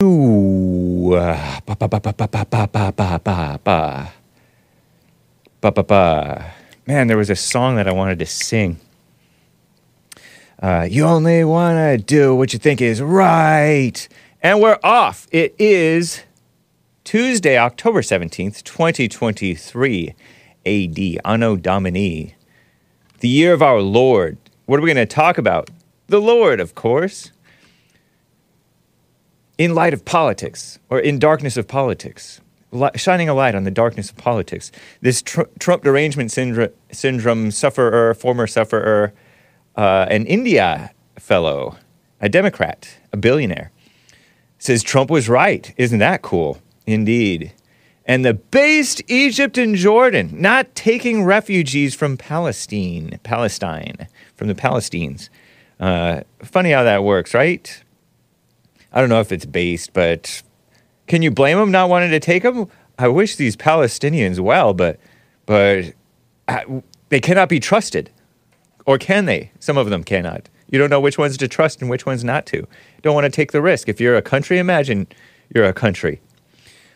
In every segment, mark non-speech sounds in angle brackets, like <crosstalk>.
Ba ba ba ba ba ba ba ba ba ba ba ba ba ba. Man, there was a song that I wanted to sing. Uh, you only want to do what you think is right, and we're off. It is Tuesday, October seventeenth, twenty twenty three, A.D. Anno Domini, the year of our Lord. What are we going to talk about? The Lord, of course in light of politics or in darkness of politics, li- shining a light on the darkness of politics. This tr- Trump derangement syndrome, syndrome sufferer, former sufferer, uh, an India fellow, a Democrat, a billionaire, says Trump was right. Isn't that cool? Indeed. And the based Egypt and Jordan, not taking refugees from Palestine, Palestine, from the Palestines. Uh, funny how that works, right? I don't know if it's based, but can you blame them not wanting to take them? I wish these Palestinians well, but but uh, they cannot be trusted, or can they? Some of them cannot. You don't know which ones to trust and which ones not to. Don't want to take the risk. If you're a country, imagine you're a country.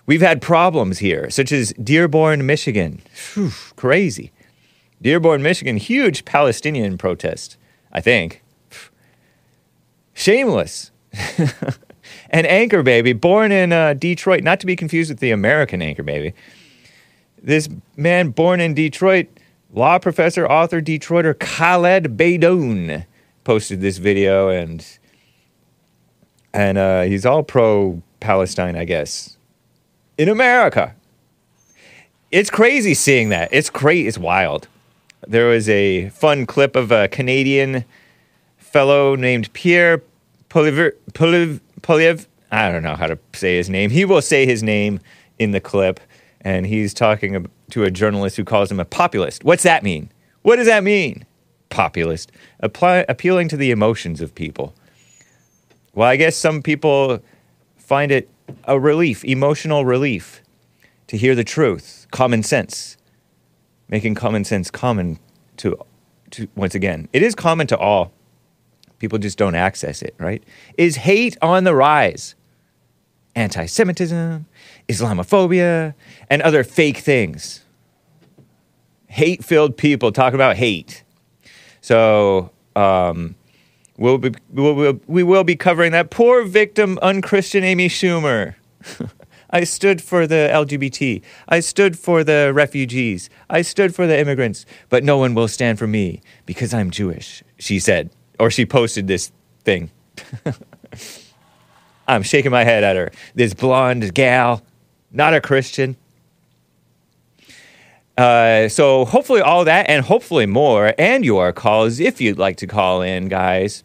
We've had problems here, such as Dearborn, Michigan. Whew, crazy. Dearborn, Michigan, huge Palestinian protest, I think. Shameless. <laughs> and Anchor Baby, born in uh, Detroit, not to be confused with the American Anchor Baby. This man born in Detroit, law professor, author, Detroiter Khaled Beydoun posted this video and and uh, he's all pro Palestine, I guess, in America. It's crazy seeing that. It's crazy. It's wild. There was a fun clip of a Canadian fellow named Pierre Poliv- Poliv- Polyev, I don't know how to say his name. He will say his name in the clip, and he's talking to a journalist who calls him a populist. What's that mean? What does that mean? Populist. Apply, appealing to the emotions of people. Well, I guess some people find it a relief, emotional relief, to hear the truth, common sense, making common sense common to, to once again, it is common to all People just don't access it, right? Is hate on the rise? Anti Semitism, Islamophobia, and other fake things. Hate filled people talk about hate. So, um, we'll be, we'll, we'll, we will be covering that. Poor victim, unchristian Amy Schumer. <laughs> I stood for the LGBT. I stood for the refugees. I stood for the immigrants. But no one will stand for me because I'm Jewish, she said or she posted this thing. <laughs> I'm shaking my head at her. This blonde gal, not a Christian. Uh, so hopefully all that and hopefully more and your calls if you'd like to call in, guys.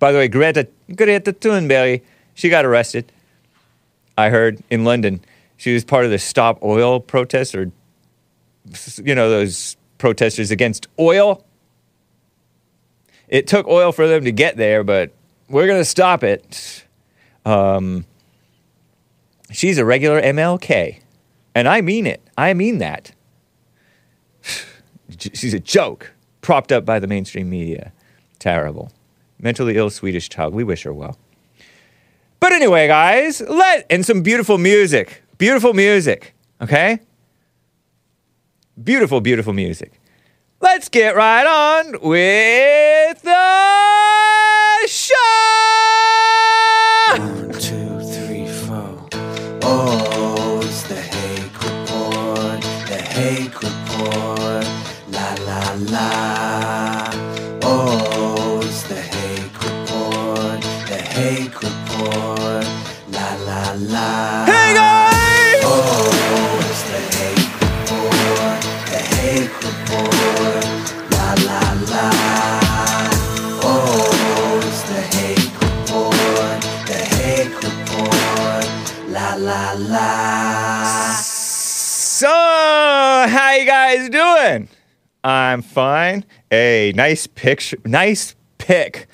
By the way, Greta Greta Thunberg, she got arrested. I heard in London. She was part of the Stop Oil protest, or you know those protesters against oil it took oil for them to get there, but we're going to stop it. Um, she's a regular MLK. And I mean it. I mean that. <sighs> She's a joke, propped up by the mainstream media. Terrible. Mentally ill Swedish child. We wish her well. But anyway, guys, let and some beautiful music. Beautiful music. Okay? Beautiful, beautiful music let's get right on with the show. One, two, three, four. Oh, it's the Hake Report, the Hake Report, la la la. Guys doing? I'm fine. A nice picture, nice pic.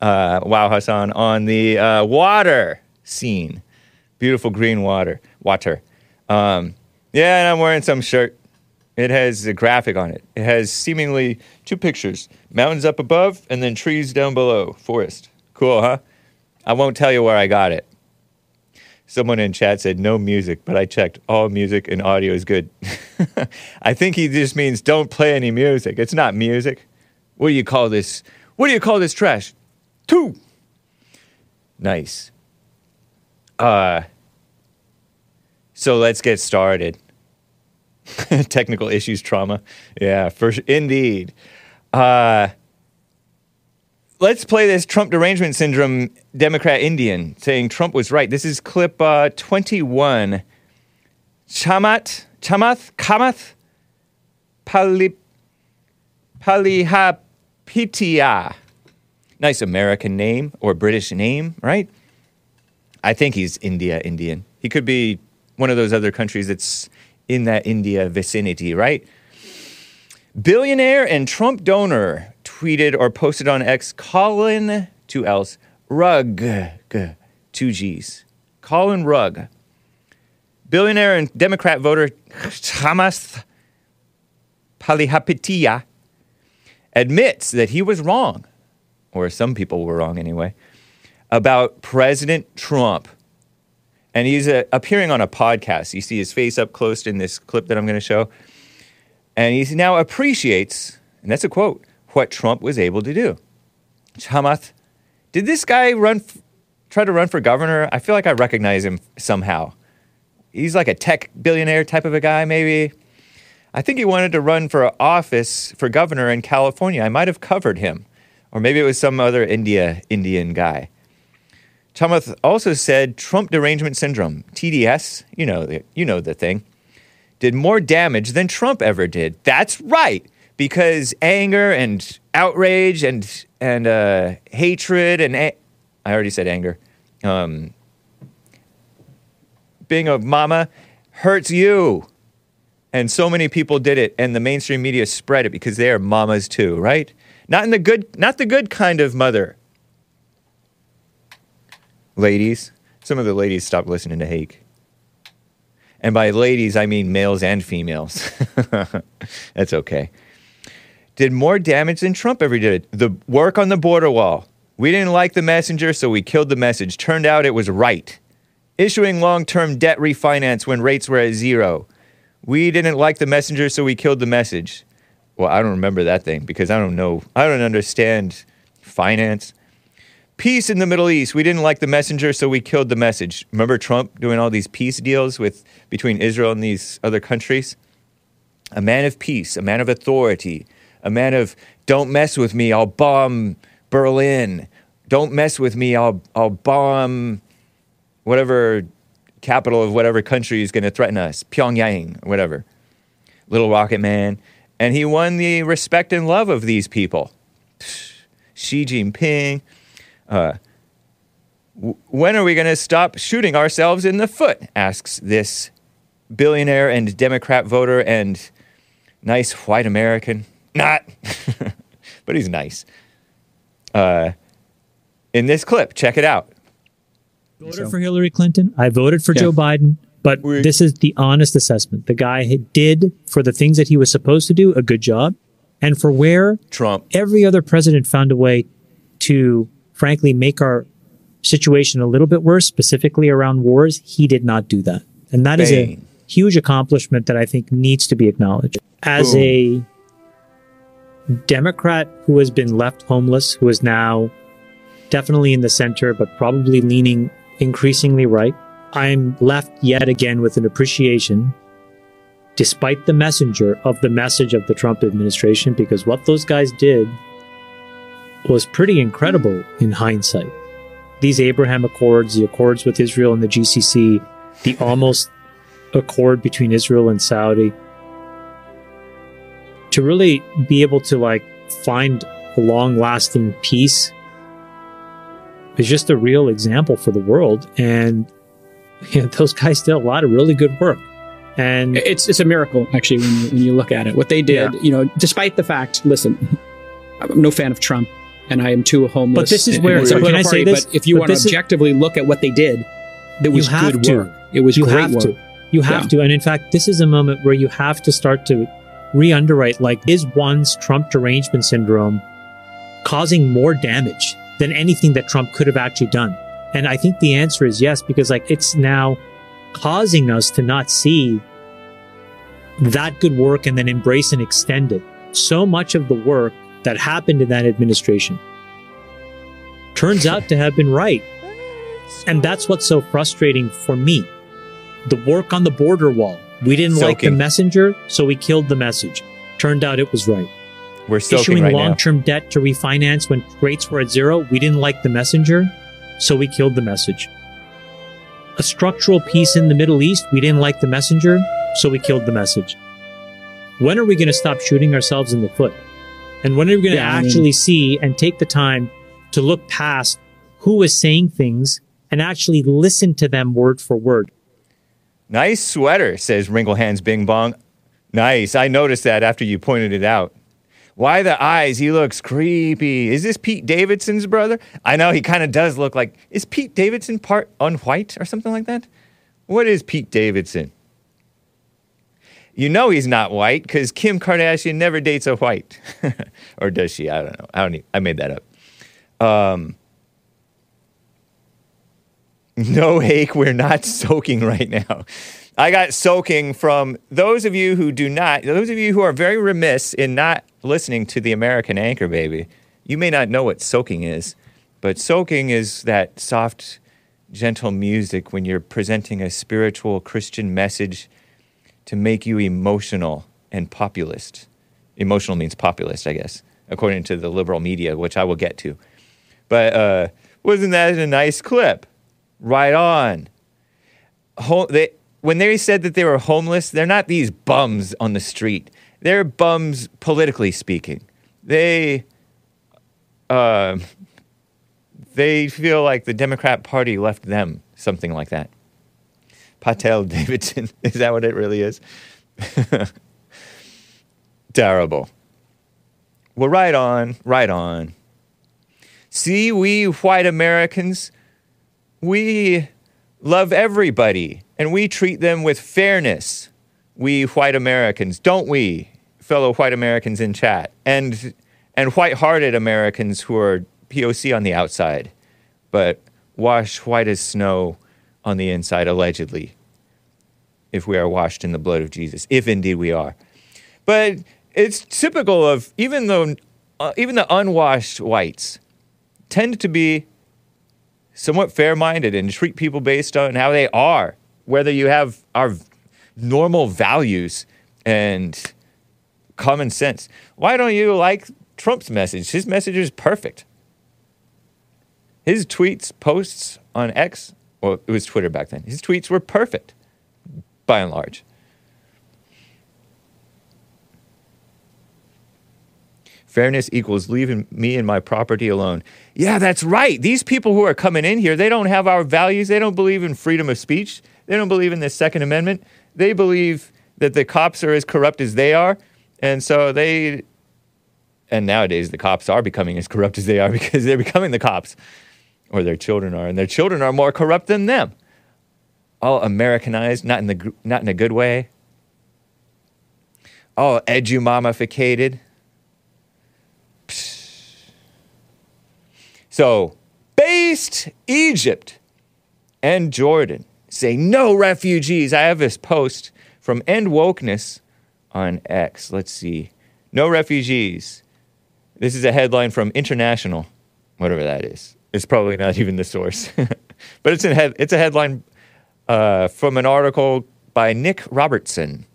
Uh, wow, Hassan on the uh, water scene. Beautiful green water, water. Um, yeah, and I'm wearing some shirt. It has a graphic on it. It has seemingly two pictures: mountains up above, and then trees down below. Forest. Cool, huh? I won't tell you where I got it. Someone in chat said no music, but I checked. All music and audio is good. <laughs> I think he just means don't play any music. It's not music. What do you call this? What do you call this trash? Two. Nice. Uh, so let's get started. <laughs> Technical issues, trauma. Yeah, for indeed. Uh, let's play this Trump derangement syndrome Democrat Indian saying Trump was right. This is clip uh, 21. Chamat, Chamath, Kamath, Pali, Palihapitiya. Nice American name or British name, right? I think he's India Indian. He could be one of those other countries that's in that India vicinity, right? Billionaire and Trump donor tweeted or posted on X Colin, two L's, Rugg, two G's. Colin Rugg. Billionaire and Democrat voter Chamath Palihapitiya admits that he was wrong, or some people were wrong anyway, about President Trump. And he's uh, appearing on a podcast. You see his face up close in this clip that I'm going to show. And he now appreciates, and that's a quote, what Trump was able to do. Chamath, did this guy run, try to run for governor? I feel like I recognize him somehow. He's like a tech billionaire type of a guy, maybe. I think he wanted to run for office for governor in California. I might have covered him. Or maybe it was some other India Indian guy. Chamath also said Trump derangement syndrome, TDS, you know the, you know the thing, did more damage than Trump ever did. That's right, because anger and outrage and and uh, hatred and a- I already said anger. Um, being a mama hurts you. And so many people did it, and the mainstream media spread it because they are mamas too, right? Not in the good, not the good kind of mother. Ladies, some of the ladies stopped listening to Hake. And by ladies, I mean males and females. <laughs> That's okay. Did more damage than Trump ever did. The work on the border wall. We didn't like the messenger, so we killed the message. Turned out it was right. Issuing long term debt refinance when rates were at zero. We didn't like the messenger, so we killed the message. Well, I don't remember that thing because I don't know. I don't understand finance. Peace in the Middle East. We didn't like the messenger, so we killed the message. Remember Trump doing all these peace deals with between Israel and these other countries? A man of peace, a man of authority, a man of don't mess with me, I'll bomb Berlin. Don't mess with me, I'll I'll bomb whatever capital of whatever country is going to threaten us, Pyongyang, whatever. Little Rocket Man. And he won the respect and love of these people. <sighs> Xi Jinping. Uh, when are we going to stop shooting ourselves in the foot? asks this billionaire and Democrat voter and nice white American. Not, <laughs> but he's nice. Uh, in this clip, check it out. voted for Hillary Clinton. I voted for Yeah. Joe Biden. But We- this is the honest assessment. The guy did for the things that he was supposed to do a good job, and for where Trump. every other president found a way to, frankly, make our situation a little bit worse, specifically around wars. He did not do that, and that is a huge accomplishment that I think needs to be acknowledged. As a Democrat who has been left homeless, who is now definitely in the center, but probably leaning increasingly right. I'm left yet again with an appreciation, despite the messenger, of the message of the Trump administration, because what those guys did was pretty incredible in hindsight. These Abraham Accords, the Accords with Israel and the GCC, the almost accord between Israel and Saudi, to really be able to like find a long lasting peace is just a real example for the world. And <laughs> you know, those guys did a lot of really good work. And It's it's a miracle actually when you, when you look at it. What they did, Yeah. you know, despite the fact, listen, <laughs> I'm no fan of Trump, and I am too homeless. But this is where- so can I say party, this? But if you But want to this is- objectively look at what they did, that was good to. work. It was you great have work. to. You have Yeah. to. And in fact, this is a moment where you have to start to re underwrite like, is one's Trump derangement syndrome causing more damage than anything that Trump could have actually done? And I think the answer is yes, because like it's now causing us to not see that good work and then embrace and extend it. So much of the work that happened in that administration turns out to have been right. And that's what's so frustrating for me. The work on the border wall. We didn't like the messenger, so we killed the message. Turned out it was right. We're soaking Issuing right long now. term debt to refinance when rates were at zero. We didn't like the messenger, so we killed the message. A structural peace in the Middle East. We didn't like the messenger, so we killed the message. When are we going to stop shooting ourselves in the foot? And when are we going to Yeah, I mean- actually see and take the time to look past who is saying things and actually listen to them word for word? Nice sweater, says Wrinkle Hands Bing Bong. Nice. I noticed that after you pointed it out. Why the eyes? He looks creepy. Is this Pete Davidson's brother? I know he kind of does look like. Is Pete Davidson part unwhite or something like that? What is Pete Davidson? You know he's not white because Kim Kardashian never dates a white, <laughs> or does she? I don't know. I don't. e- I made that up. Um, <laughs> no, Hake, we're not <laughs> soaking right now. I got soaking from those of you who do not, those of you who are very remiss in not listening to the American Anchor Baby. You may not know what soaking is, but soaking is that soft, gentle music when you're presenting a spiritual Christian message to make you emotional and populist. Emotional means populist, I guess, according to the liberal media, which I will get to. But uh, wasn't that a nice clip? Right on. Ho- they, when they said that they were homeless, they're not these bums on the street. They're bums politically speaking. They, uh, they feel like the Democrat Party left them, something like that. Patel <laughs> Davidson, is that what it really is? <laughs> Terrible. Well, right on, right on. See, we white Americans, we love everybody and we treat them with fairness. We white Americans, don't we, fellow white Americans in chat, and and white-hearted Americans who are POC on the outside, but wash white as snow on the inside, allegedly, if we are washed in the blood of Jesus, if indeed we are. But it's typical of even though uh, even the unwashed whites tend to be somewhat fair-minded and treat people based on how they are, whether you have our normal values and common sense. Why don't you like Trump's message? His message is perfect. His tweets, posts on X, well, it was Twitter back then. His tweets were perfect, by and large. Fairness equals leaving me and my property alone. Yeah, that's right. These people who are coming in here, they don't have our values. They don't believe in freedom of speech. They don't believe in the Second Amendment. They believe that the cops are as corrupt as they are. And so they, and nowadays the cops are becoming as corrupt as they are <laughs> because they're becoming the cops, or their children are, and their children are more corrupt than them. All Americanized, not in the not in a good way. All edumamificated. So, based Egypt and Jordan say no refugees. I have this post from End Wokeness on X. Let's see. No refugees. This is a headline from International, whatever that is. It's probably not even the source, <laughs> but it's it's a headline uh, from an article by Nick Robertson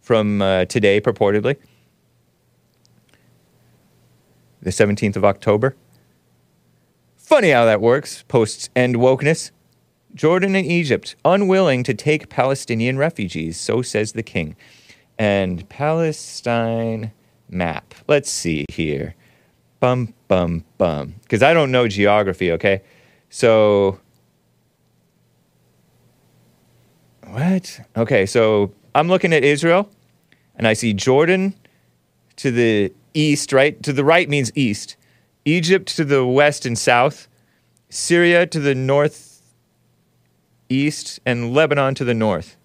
from uh, today, purportedly, the 17th of October. Funny how that works, posts End Wokeness. Jordan and Egypt unwilling to take Palestinian refugees, so says the king. And Palestine map. Let's see here. Bum, bum, bum. Because I don't know geography, okay? So. What? Okay, so I'm looking at Israel, and I see Jordan to the east, right? To the right means east. Egypt to the west and south. Syria to the north east, and Lebanon to the north.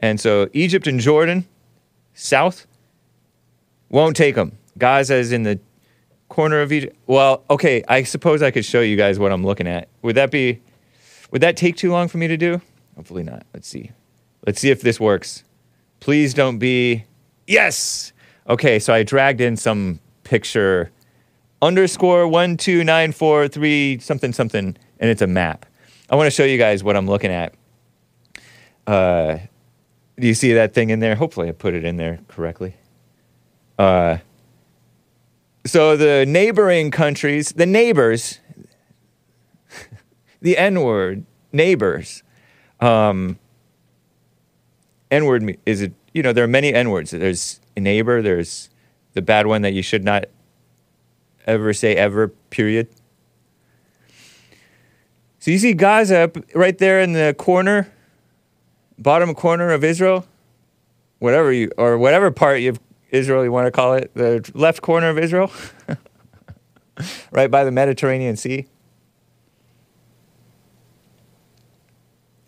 And so Egypt and Jordan, south, won't take them. Gaza is in the corner of Egypt. Well, okay, I suppose I could show you guys what I'm looking at. Would that be would that take too long for me to do? Hopefully not. Let's see. Let's see if this works. Please don't be Yes. Okay, so I dragged in some picture underscore one two nine four three something something and it's a map. I want to show you guys what I'm looking at. Uh do you see that thing in there? Hopefully I put it in there correctly. Uh so the neighboring countries, the neighbors, <laughs> the N word, neighbors. Um, N word is it? You know, there are many N words. There's a neighbor. There's the bad one that you should not ever say ever. Period. So you see Gaza right there in the corner, bottom corner of Israel, whatever you or whatever part of Israel you want to call it, the left corner of Israel, <laughs> right by the Mediterranean Sea.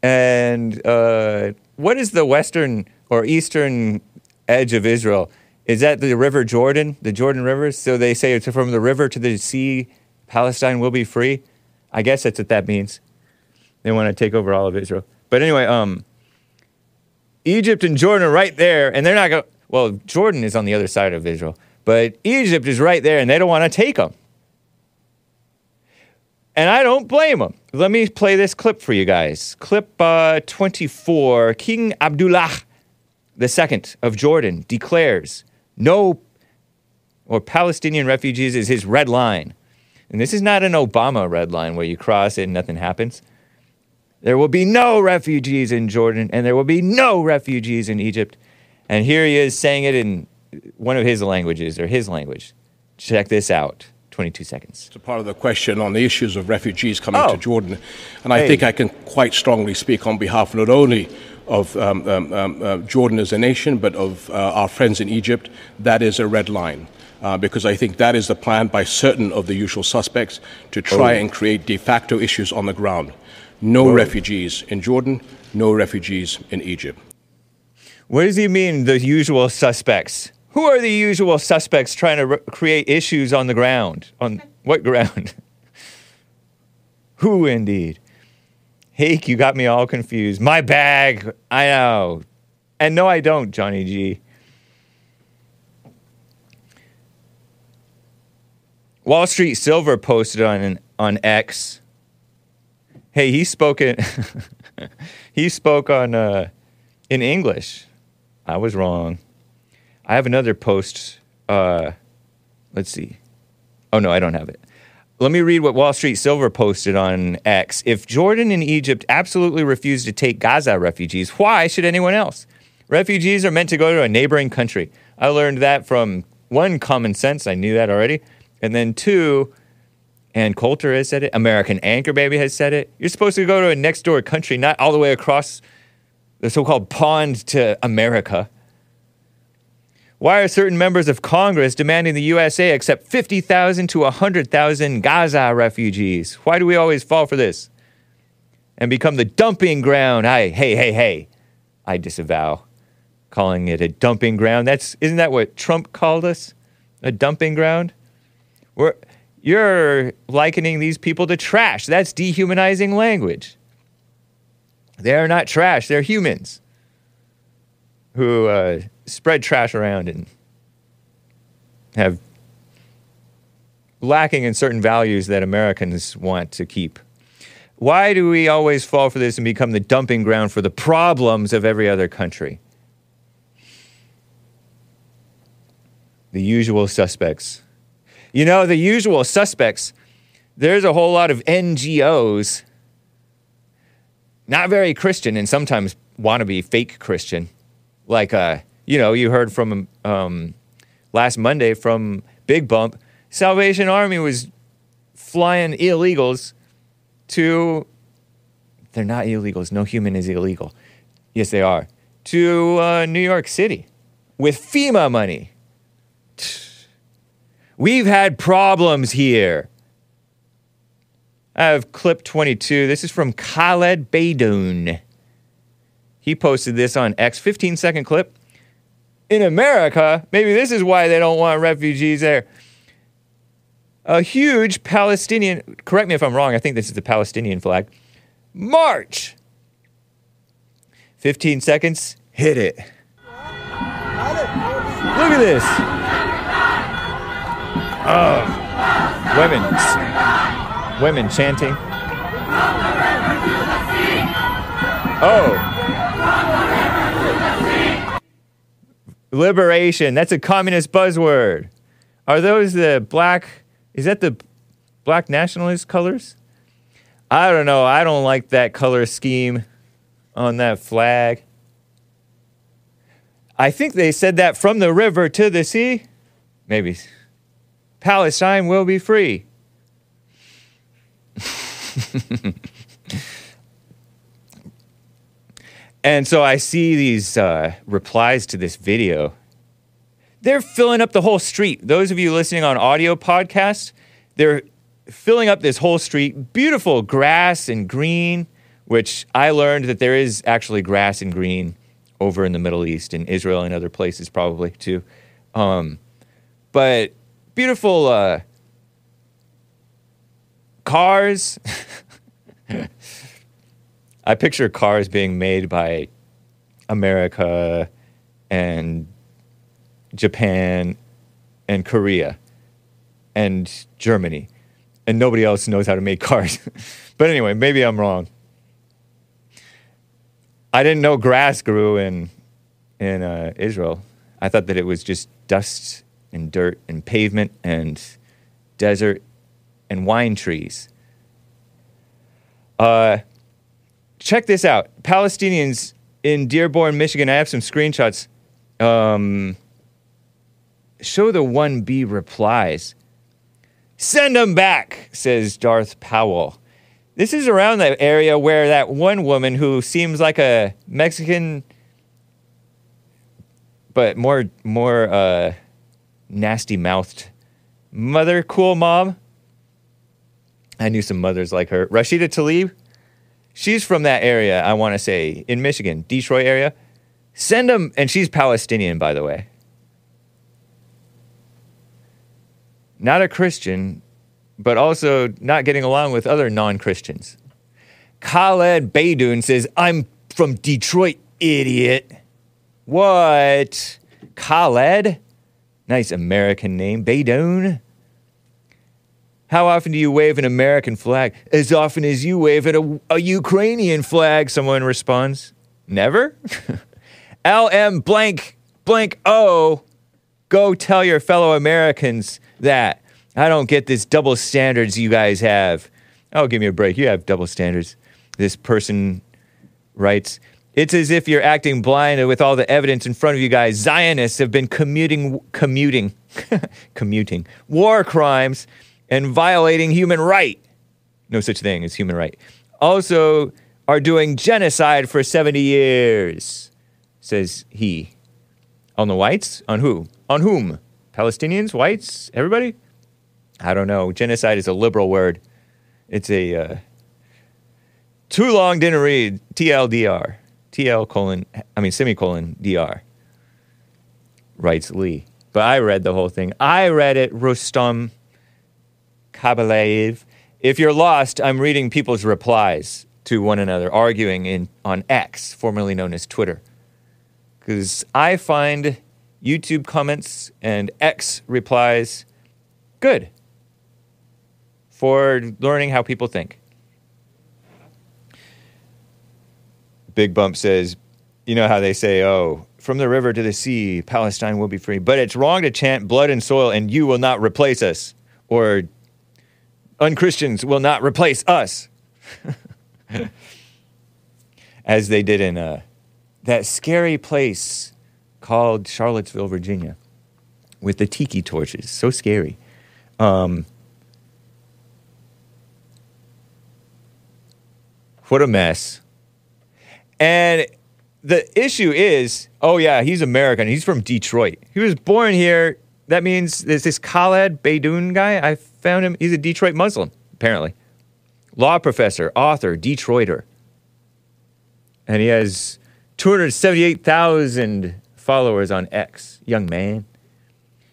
And uh, what is the western or eastern edge of Israel? Is that the River Jordan, the Jordan River? So they say it's from the river to the sea, Palestine will be free. I guess that's what that means. They want to take over all of Israel. But anyway, um, Egypt and Jordan are right there, and they're not going. Well, Jordan is on the other side of Israel, but Egypt is right there, and they don't want to take them. And I don't blame them. Let me play this clip for you guys. Clip uh, 24 King Abdullah II of Jordan declares no, or Palestinian refugees is his red line. And this is not an Obama red line where you cross it and nothing happens. There will be no refugees in Jordan, and there will be no refugees in Egypt. And here he is saying it in one of his languages, or his language. Check this out 22 seconds. It's a part of the question on the issues of refugees coming Oh. to Jordan. And I Hey. think I can quite strongly speak on behalf not only of um, um, um, uh, Jordan as a nation, but of uh, our friends in Egypt. That is a red line. Uh, because I think that is the plan by certain of the usual suspects to try Oh. and create de facto issues on the ground. No refugees in Jordan, no refugees in Egypt. What does he mean, the usual suspects? Who are the usual suspects trying to re- create issues on the ground? On what ground? <laughs> Who indeed? Hake, you got me all confused. My bag. I know. And no, I don't, Johnny G. Wall Street Silver posted on on X. Hey, he spoke in, <laughs> he spoke on uh, in English. I was wrong. I have another post. Uh, let's see. Oh no, I don't have it. Let me read what Wall Street Silver posted on X. If Jordan and Egypt absolutely refuse to take Gaza refugees, why should anyone else? Refugees are meant to go to a neighboring country. I learned that from one, common sense. I knew that already. And then two, Ann Coulter has said it. American Anchor Baby has said it. You're supposed to go to a next door country, not all the way across the so called pond to America. Why are certain members of Congress demanding the USA accept 50,000 to 100,000 Gaza refugees? Why do we always fall for this? And become the dumping ground. I, hey, hey, hey. I disavow calling it a dumping ground. That's isn't that what Trump called us? A dumping ground? We're, you're likening these people to trash. That's dehumanizing language. They are not trash, they're humans who uh, spread trash around and have lacking in certain values that Americans want to keep. Why do we always fall for this and become the dumping ground for the problems of every other country? The usual suspects. You know, the usual suspects, there's a whole lot of NGOs, not very Christian and sometimes want to be fake Christian. Like, uh, you know, you heard from um, last Monday from Big Bump, Salvation Army was flying illegals to, they're not illegals, no human is illegal. Yes, they are. To uh, New York City with FEMA money. <sighs> We've had problems here. I have clip 22. This is from Khaled Beydoun. He posted this on X, 15 second clip. In America, maybe this is why they don't want refugees there. a huge Palestinian, correct me if I'm wrong, I think this is the Palestinian flag, march. 15 seconds, hit it. Look at this. Oh, women, women chanting. Oh. Liberation. That's a communist buzzword. Are those the black? Is that the black nationalist colors? I don't know. I don't like that color scheme on that flag. I think they said that from the river to the sea. Maybe. Palestine will be free. <laughs> and so I see these uh, replies to this video. They're filling up the whole street. Those of you listening on audio podcasts, they're filling up this whole street. Beautiful grass and green, which I learned that there is actually grass and green over in the Middle East, in Israel, and other places probably too. Um, but beautiful uh, cars. <laughs> I picture cars being made by America and Japan and Korea and Germany, and nobody else knows how to make <laughs> cars. but anyway, maybe I'm wrong. I didn't know grass grew in in uh, Israel. I thought that it was just dust and dirt and pavement and desert and wine trees. Uh, check this out. Palestinians in Dearborn, Michigan. I have some screenshots. Um, show the 1B replies. Send them back, says Darth Powell. This is around the area where that one woman who seems like a Mexican, but more more uh, nasty mouthed mother, cool mom. I knew some mothers like her. Rashida Tlaib, she's from that area. I want to say in Michigan, Detroit area. Send them, and she's Palestinian, by the way. Not a Christian, but also not getting along with other non Christians. Khaled Beydoun says, I'm from Detroit, idiot. What? Khaled? Nice American name. Beydoun? How often do you wave an American flag? As often as you wave a, a Ukrainian flag, someone responds. Never? <laughs> LM blank blank O. Go tell your fellow Americans that. I don't get this double standards you guys have. Oh, give me a break. You have double standards. This person writes, It's as if you're acting blind with all the evidence in front of you guys. Zionists have been commuting, commuting, <laughs> commuting war crimes and violating human right. No such thing as human right. Also, are doing genocide for 70 years, says he. On the whites? On who? On whom? Palestinians? Whites? Everybody? I don't know. Genocide is a liberal word. It's a uh, too long didn't read. TLDR. TL colon, I mean semicolon DR. Writes Lee. But I read the whole thing. I read it, Rustam Kabalaev. If you're lost, I'm reading people's replies to one another, arguing in, on X, formerly known as Twitter. Because I find YouTube comments and X replies good for learning how people think. Big Bump says, you know how they say, oh, from the river to the sea, Palestine will be free. But it's wrong to chant blood and soil and you will not replace us. Or unchristians will not replace us. <laughs> As they did in uh, that scary place called Charlottesville, Virginia, with the tiki torches. So scary. Um, what a mess. And the issue is, oh yeah, he's American. He's from Detroit. He was born here. That means there's this Khaled Beydoun guy. I found him. He's a Detroit Muslim, apparently. Law professor, author, Detroiter. And he has 278,000 followers on X. Young man.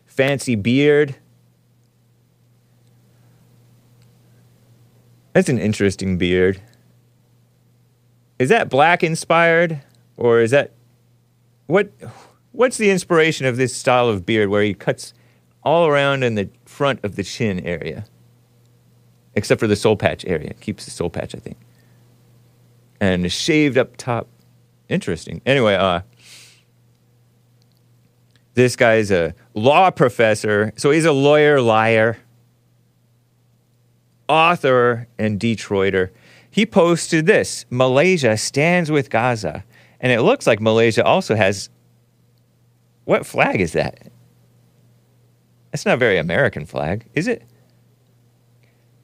Fancy beard. That's an interesting beard. Is that black inspired or is that what what's the inspiration of this style of beard where he cuts all around in the front of the chin area? Except for the soul patch area. Keeps the soul patch, I think. And shaved up top. Interesting. Anyway, uh this guy's a law professor, so he's a lawyer liar, author, and Detroiter. He posted this Malaysia stands with Gaza. And it looks like Malaysia also has. What flag is that? That's not very American flag, is it?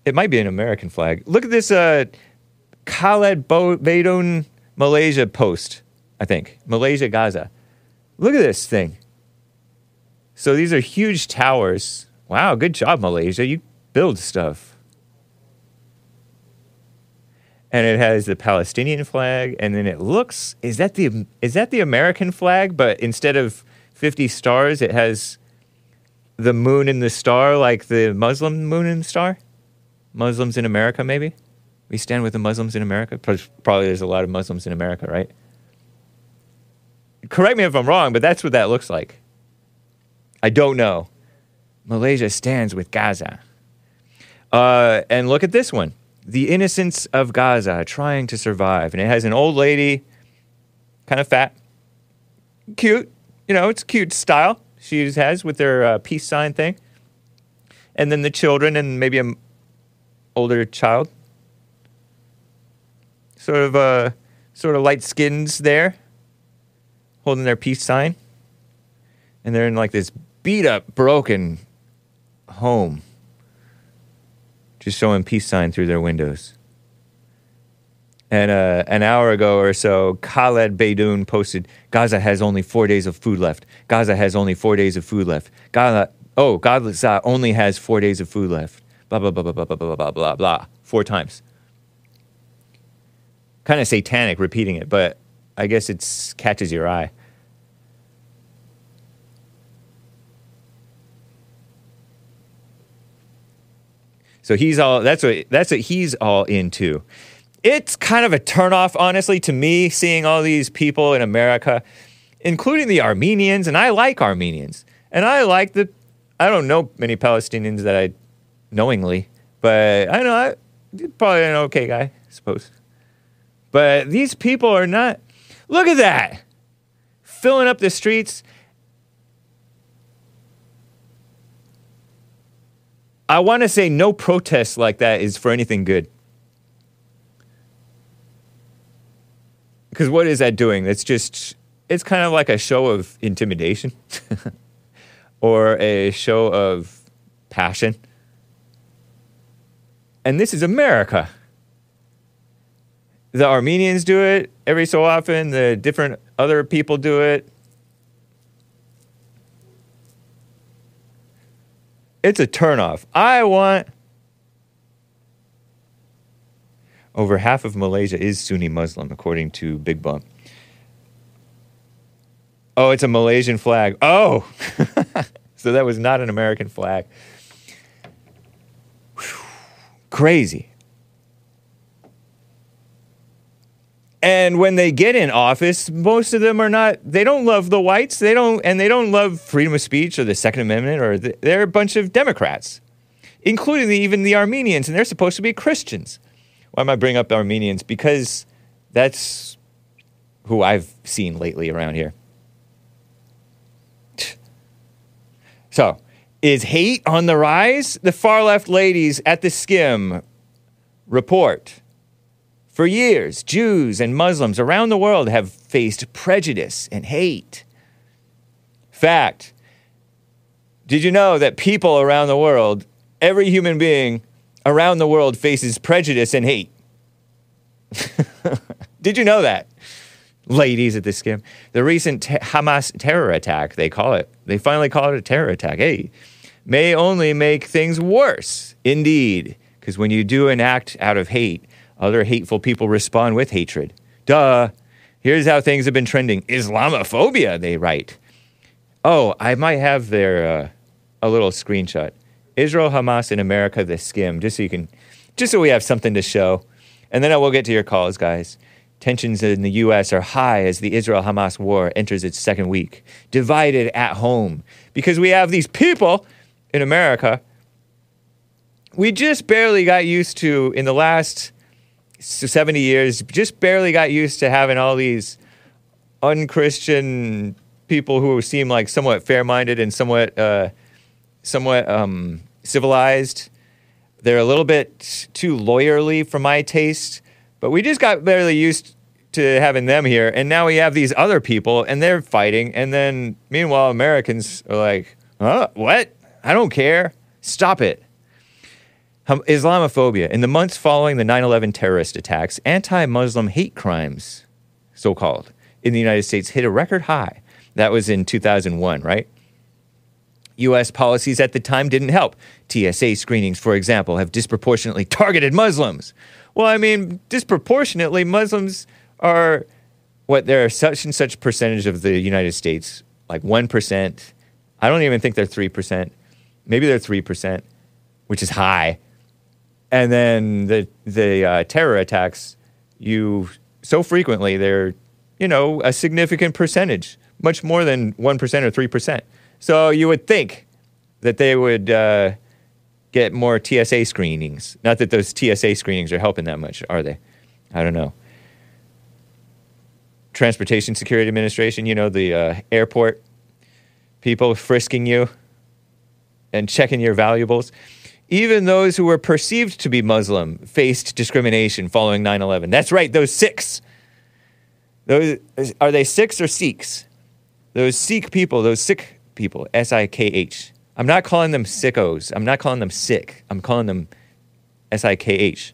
It might be an American flag. Look at this uh, Khaled Beydoun Malaysia post, I think. Malaysia, Gaza. Look at this thing. So these are huge towers. Wow, good job, Malaysia. You build stuff. And it has the Palestinian flag, and then it looks is that the is that the American flag? But instead of 50 stars, it has the moon and the star, like the Muslim moon and star. Muslims in America, maybe. We stand with the Muslims in America. Probably there's a lot of Muslims in America, right? Correct me if I'm wrong, but that's what that looks like. I don't know. Malaysia stands with Gaza. Uh, and look at this one The Innocents of Gaza Trying to Survive. And it has an old lady, kind of fat, cute. You know, it's cute style she has with their uh, peace sign thing. And then the children and maybe an older child. Sort of, uh, sort of light skins there, holding their peace sign. And they're in like this beat up, broken home, just showing peace sign through their windows. And uh, an hour ago or so, Khaled Beydoun posted, Gaza has only four days of food left. Gaza has only four days of food left. Gaza, oh, Gaza only has four days of food left. Blah, blah, blah, blah, blah, blah, blah, blah, blah, blah. Four times. Kind of satanic repeating it, but I guess it catches your eye. So he's all that's what that's what he's all into. It's kind of a turnoff, honestly, to me, seeing all these people in America, including the Armenians, and I like Armenians. And I like the I don't know many Palestinians that I knowingly, but I know I probably an okay guy, I suppose. But these people are not look at that. Filling up the streets I want to say no protest like that is for anything good. Because what is that doing? It's just, it's kind of like a show of intimidation <laughs> or a show of passion. And this is America. The Armenians do it every so often, the different other people do it. It's a turnoff. I want. Over half of Malaysia is Sunni Muslim, according to Big Bump. Oh, it's a Malaysian flag. Oh, <laughs> so that was not an American flag. Whew. Crazy. And when they get in office, most of them are not, they don't love the whites. They don't, and they don't love freedom of speech or the Second Amendment, or the, they're a bunch of Democrats, including the, even the Armenians, and they're supposed to be Christians. Why am I bringing up Armenians? Because that's who I've seen lately around here. <tsk> So, is hate on the rise? The far left ladies at theSkimm report for years, Jews and Muslims around the world have faced prejudice and hate. Fact Did you know that people around the world, every human being around the world faces prejudice and hate? <laughs> Did you know that? Ladies at theSkimm. The recent te- Hamas terror attack, they call it, they finally call it a terror attack. Hey, may only make things worse. Indeed. Because when you do an act out of hate, other hateful people respond with hatred. Duh. Here's how things have been trending Islamophobia, they write. Oh, I might have their uh, a little screenshot. Israel, Hamas, in America, theSkimm, just so you can just so we have something to show. And then I will get to your calls, guys. Tensions in the U.S. are high as the Israel Hamas war enters its second week. Divided at home because we have these people in America we just barely got used to, in the last 70 years, just barely got used to having all these unchristian people who seem like somewhat fair-minded and somewhat uh, somewhat um, civilized. They're a little bit too lawyerly for my taste, but we just got barely used to having them here, and now we have these other people, and they're fighting, and then meanwhile Americans are like, "Huh? What? I don't care. Stop it." Islamophobia. In the months following the 9 11 terrorist attacks, anti Muslim hate crimes, so called, in the United States hit a record high. That was in 2001, right? US policies at the time didn't help. TSA screenings, for example, have disproportionately <laughs> targeted Muslims. Well, I mean, disproportionately, Muslims are what they're such and such percentage of the United States, like 1%. I don't even think they're 3%. Maybe they're 3%, which is high and then the the uh, terror attacks you so frequently they're you know a significant percentage much more than 1% or 3% so you would think that they would uh, get more tsa screenings not that those tsa screenings are helping that much are they i don't know transportation security administration you know the uh, airport people frisking you and checking your valuables even those who were perceived to be Muslim faced discrimination following 9 11. That's right, those six. Those, are they Sikhs or Sikhs? Those Sikh people, those Sikh people, S I K H. I'm not calling them sickos. I'm not calling them sick. I'm calling them S I K H.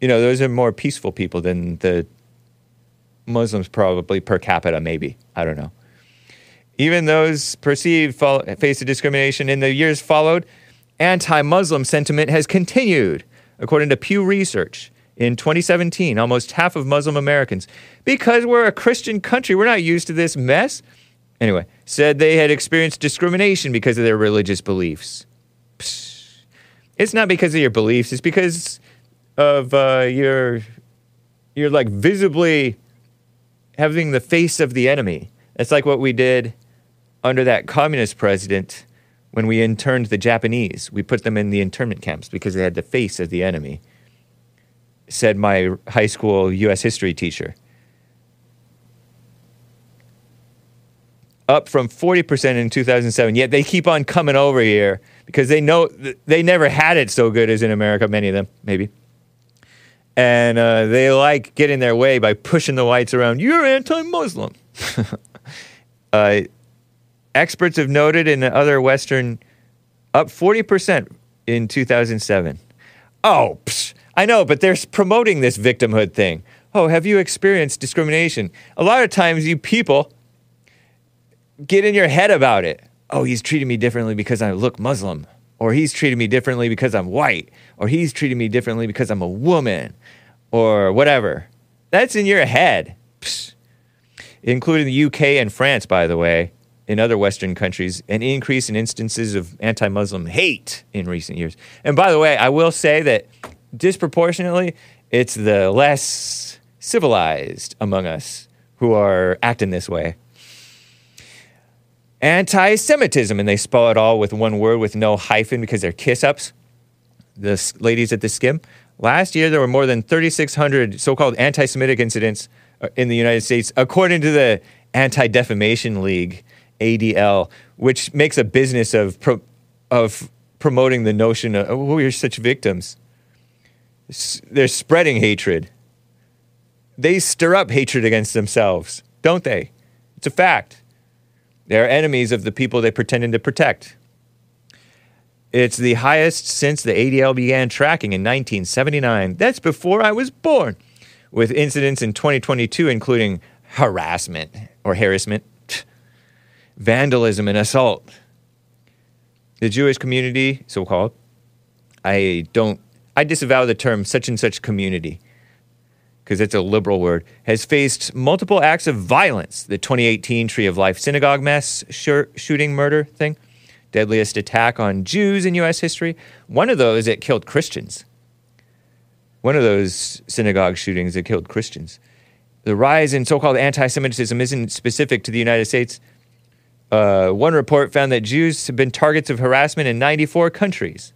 You know, those are more peaceful people than the Muslims, probably per capita, maybe. I don't know. Even those perceived fo- face of discrimination in the years followed, anti Muslim sentiment has continued, according to Pew Research. In 2017, almost half of Muslim Americans, because we're a Christian country, we're not used to this mess. Anyway, said they had experienced discrimination because of their religious beliefs. Psst. It's not because of your beliefs, it's because of uh, your, you're like visibly having the face of the enemy. It's like what we did under that communist president when we interned the Japanese. We put them in the internment camps because they had the face of the enemy, said my high school U.S. history teacher. Up from 40% in 2007. Yet they keep on coming over here because they know they never had it so good as in America, many of them, maybe. And uh, they like getting their way by pushing the whites around. You're anti Muslim. <laughs> uh, experts have noted in other Western, up 40% in 2007. Oh, psh, I know, but they're promoting this victimhood thing. Oh, have you experienced discrimination? A lot of times, you people get in your head about it. Oh, he's treating me differently because I look Muslim, or he's treating me differently because I'm white, or he's treating me differently because I'm a woman, or whatever. That's in your head. Including the UK and France, by the way in other Western countries, an increase in instances of anti Muslim hate in recent years. And by the way, I will say that disproportionately, it's the less civilized among us who are acting this way. Anti Semitism, and they spell it all with one word with no hyphen because they're kiss ups. The ladies at theSkimm. Last year, there were more than 3,600 so called anti Semitic incidents uh, in the United States, according to the Anti Defamation League. ADL, which makes a business of pro- of promoting the notion of oh, we're such victims. S- they're spreading hatred. They stir up hatred against themselves, don't they? It's a fact. They're enemies of the people they pretended to protect. It's the highest since the ADL began tracking in 1979. That's before I was born, with incidents in 2022 including harassment or harassment, vandalism and assault. The Jewish community, so called, I don't, I disavow the term such and such community because it's a liberal word, has faced multiple acts of violence. The 2018 Tree of Life synagogue mass shooting murder thing, deadliest attack on Jews in U.S. history. One of those, it killed Christians. One of those synagogue shootings that killed Christians. The rise in so called anti Semitism isn't specific to the United States. Uh, one report found that Jews have been targets of harassment in 94 countries.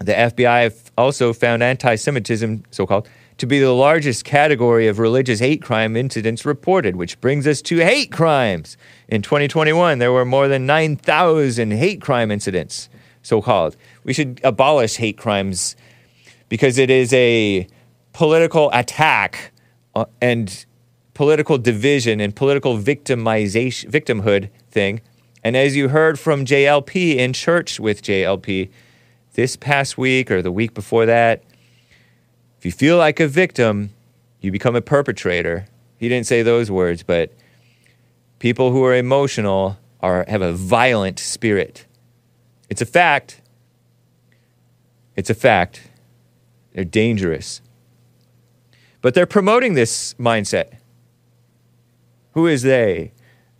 The FBI also found anti Semitism, so called, to be the largest category of religious hate crime incidents reported, which brings us to hate crimes. In 2021, there were more than 9,000 hate crime incidents, so called. We should abolish hate crimes because it is a political attack uh, and political division and political victimization, victimhood thing. And as you heard from JLP in church with JLP this past week or the week before that, if you feel like a victim, you become a perpetrator. He didn't say those words, but people who are emotional are have a violent spirit. It's a fact. It's a fact. They're dangerous. But they're promoting this mindset. Who is they?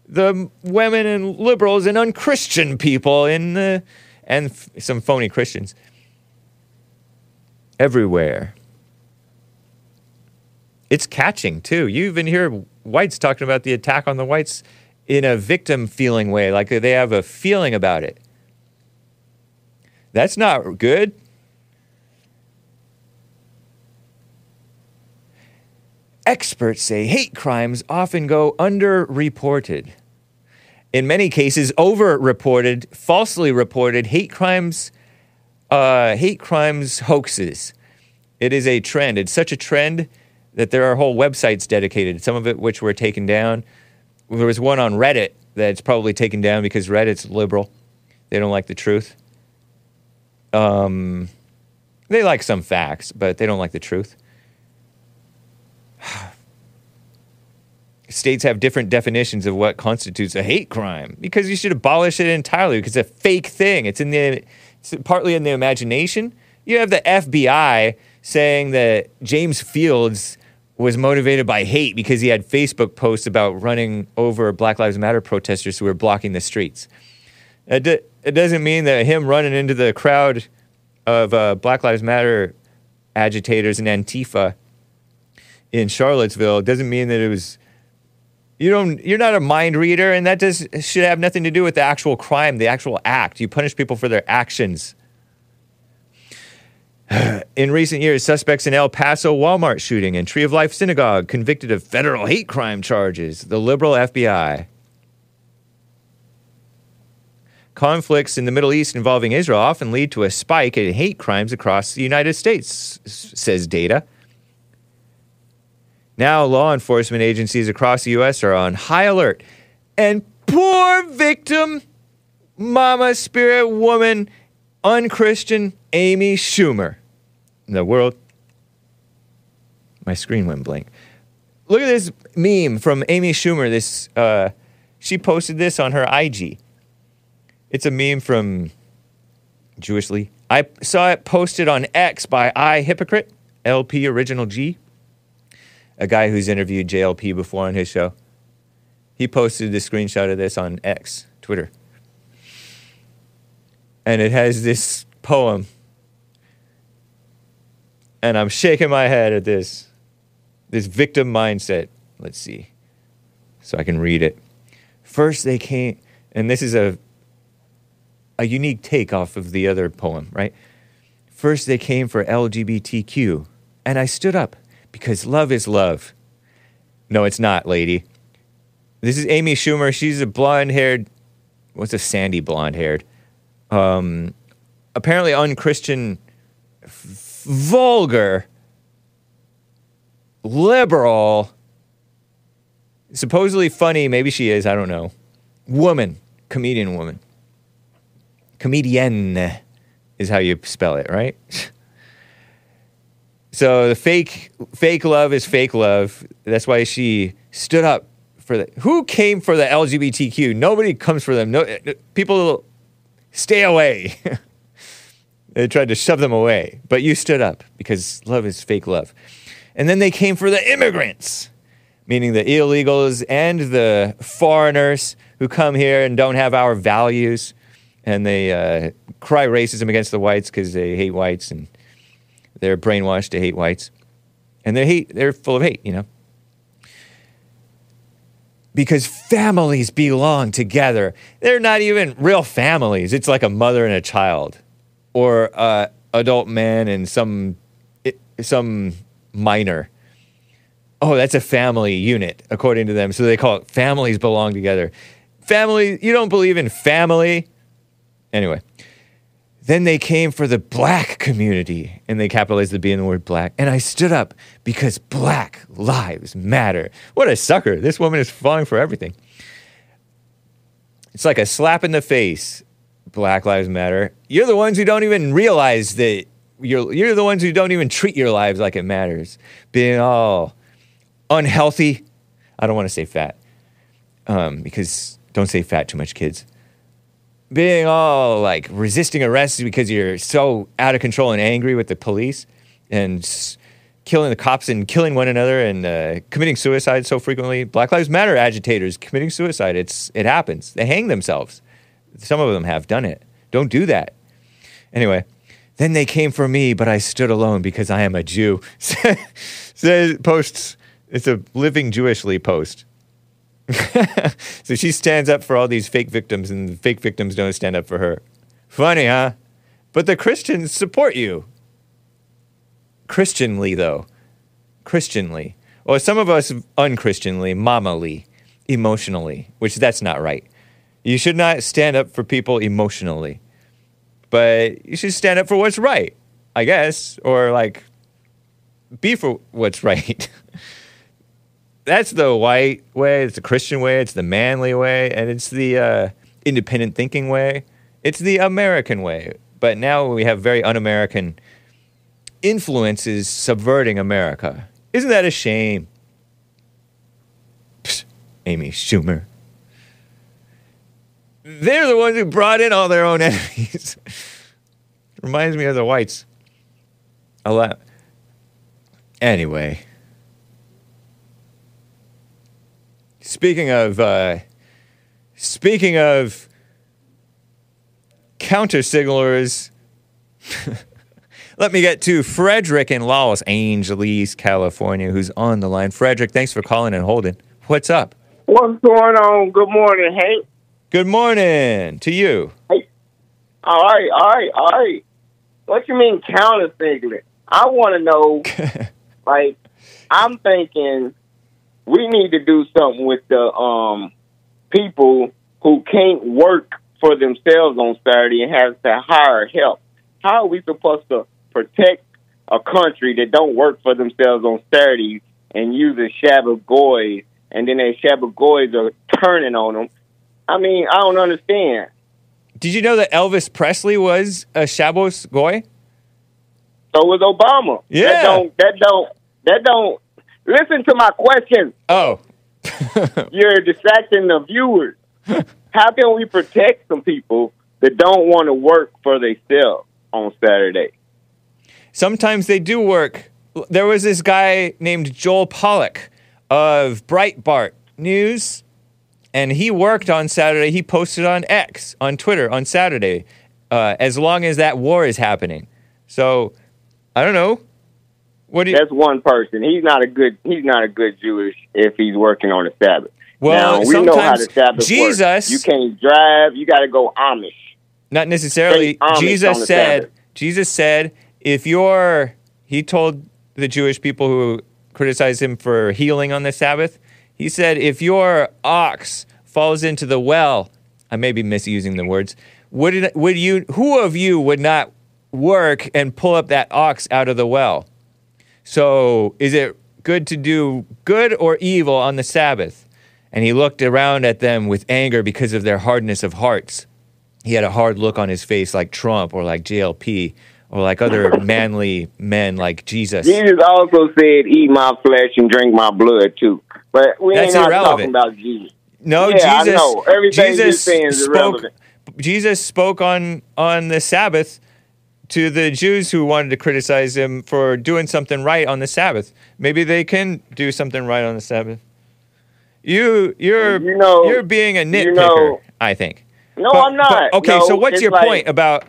The women and liberals and unchristian people in the, and f- some phony Christians everywhere. It's catching too. You even hear whites talking about the attack on the whites in a victim feeling way, like they have a feeling about it. That's not good. Experts say hate crimes often go underreported. In many cases, overreported, falsely reported hate crimes, uh, hate crimes hoaxes. It is a trend. It's such a trend that there are whole websites dedicated, some of it which were taken down. There was one on Reddit that's probably taken down because Reddit's liberal. They don't like the truth. Um, they like some facts, but they don't like the truth. <sighs> States have different definitions of what constitutes a hate crime because you should abolish it entirely because it's a fake thing. It's in the it's partly in the imagination. You have the FBI saying that James Fields was motivated by hate because he had Facebook posts about running over Black Lives Matter protesters who were blocking the streets. It, do- it doesn't mean that him running into the crowd of uh, Black Lives Matter agitators and Antifa in Charlottesville doesn't mean that it was. You don't. You're not a mind reader, and that does should have nothing to do with the actual crime, the actual act. You punish people for their actions. <sighs> In recent years, suspects in El Paso Walmart shooting and Tree of Life Synagogue convicted of federal hate crime charges. The liberal FBI. Conflicts in the Middle East involving Israel often lead to a spike in hate crimes across the United States, says data. Now, law enforcement agencies across the U.S. are on high alert. And poor victim, mama spirit woman, unchristian Amy Schumer. The world. My screen went blank. Look at this meme from Amy Schumer. This uh, she posted this on her IG. It's a meme from Jewishly. I saw it posted on X by I Hypocrite, LP Original G, a guy who's interviewed JLP before on his show. He posted the screenshot of this on X, Twitter. And it has this poem. And I'm shaking my head at this. This victim mindset. Let's see. So I can read it. First they came and this is a a unique take off of the other poem, right? First, they came for LGBTQ, and I stood up because love is love. No, it's not, lady. This is Amy Schumer. She's a blonde haired, what's a sandy blonde haired? Um, apparently unchristian, vulgar, liberal, supposedly funny. Maybe she is, I don't know. Woman, comedian woman comedian is how you spell it, right? <laughs> so the fake fake love is fake love. That's why she stood up for the who came for the LGBTQ? Nobody comes for them. No people stay away. <laughs> they tried to shove them away, but you stood up because love is fake love. And then they came for the immigrants, meaning the illegals and the foreigners who come here and don't have our values and they uh, cry racism against the whites because they hate whites and they're brainwashed to hate whites, and they hate they're full of hate, you know. Because families belong together. They're not even real families. It's like a mother and a child, or a adult man and some some minor. Oh, that's a family unit according to them. So they call it families belong together. Family, you don't believe in family? Anyway, then they came for the black community and they capitalized the B in the word black. And I stood up because black lives matter. What a sucker. This woman is falling for everything. It's like a slap in the face. Black lives matter. You're the ones who don't even realize that you're, you're the ones who don't even treat your lives like it matters. Being all unhealthy. I don't want to say fat um, because don't say fat too much, kids being all like resisting arrest because you're so out of control and angry with the police and s- killing the cops and killing one another and uh, committing suicide so frequently. Black Lives Matter agitators committing suicide. It's it happens. They hang themselves. Some of them have done it. Don't do that. Anyway, then they came for me, but I stood alone because I am a Jew. <laughs> Says posts. It's a living Jewishly post. <laughs> so she stands up for all these fake victims, and the fake victims don't stand up for her. Funny, huh? But the Christians support you. Christianly, though. Christianly. Or some of us unchristianly, mamally, emotionally, which that's not right. You should not stand up for people emotionally. But you should stand up for what's right, I guess, or like be for what's <laughs> right. that's the white way. It's the Christian way. It's the manly way, and it's the uh, independent thinking way. It's the American way. But now we have very un-American influences subverting America. Isn't that a shame? Psst, Amy Schumer. They're the ones who brought in all their own <laughs> enemies. Reminds me of the whites. A lot. Anyway. Speaking of, uh, speaking of counter signalers, <laughs> let me get to Frederick in Los Angeles, California, who's on the line. Frederick, thanks for calling and holding. What's up? What's going on? Good morning, Hake. Good morning to you. Hey. All right, all right, all right. What you mean counter signaling? I want to know. <laughs> like, I'm thinking we need to do something with the um people who can't work for themselves on Saturday and have to hire help. How are we supposed to protect a country that don't work for themselves on Saturdays and use a Shabbat goy, and then their Shabbat goys are turning on them? I mean, I don't understand. Did you know that Elvis Presley was a Shabbos Goy? So was Obama. Yeah. That don't. That don't. That don't. Listen to my question. Oh, <laughs> You're distracting the viewers. <laughs> How can we protect some people that don't want to work for themselves on Saturday? sometimes they do work. There was this guy named Joel Pollak of Breitbart News, and he worked on Saturday. He posted on X, on Twitter, on Saturday, uh, as long as that war is happening. So, I don't know. What do you? That's one person. He's not a good. He's not a good Jewish if he's working on the Sabbath. Well, now, we know how the Sabbath Jesus- works. You can't drive. You got to go Amish. Not necessarily. Amish Jesus said. Sabbath. Jesus said, if you're, he told the Jewish people who criticized him for healing on the Sabbath. He said, if your ox falls into the well, I may be misusing the words. Would it, would you? Who of you would not work and pull up that ox out of the well? So, is it good to do good or evil on the Sabbath? And he looked around at them with anger because of their hardness of hearts he had a hard look on his face like Trump or like JLP or like other <laughs> manly men like Jesus. Jesus also said, "Eat my flesh and drink my blood too." But we That's ain't not irrelevant. talking about Jesus. No, Yeah, I Jesus. know. Everything Jesus saying is spoke. irrelevant. Jesus spoke on on the Sabbath to the Jews who wanted to criticize him for doing something right on the Sabbath. Maybe they can do something right on the Sabbath. You, you're, You know- you're being a nitpicker. you know- I think. No, But- I'm not. but- okay, No, so what's your like, point about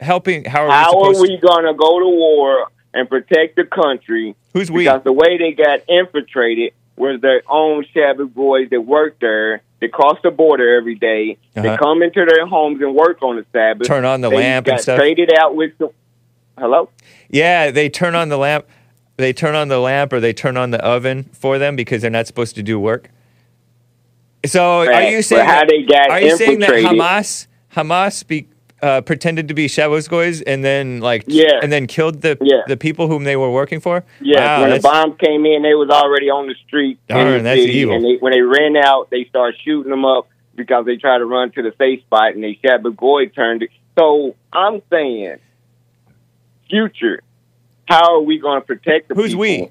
helping? How are we How are we gonna go to war and protect the country? Who's we? Because the way they got infiltrated was their own Sabbath boys that worked there. They cross the border every day. They Uh-huh. come into their homes and work on the Sabbath. Turn on the they lamp got and stuff? Traded out with the. Hello. Yeah, they turn on the lamp. They turn on the lamp or they turn on the oven for them because they're not supposed to do work. So are Right, you but saying how that, they got are you saying that Hamas Hamas be, uh, pretended to be Shabbos goys and then like Yeah. and then killed the Yeah. the people whom they were working for? Yeah, Wow, when the bomb came in, they was already on the street Darn, the that's city, evil. and they, when they ran out, they started shooting them up because they tried to run to the safe spot, and they Shabbat Goy turned it. So I'm saying, future, how are we going to protect the Who's people? we?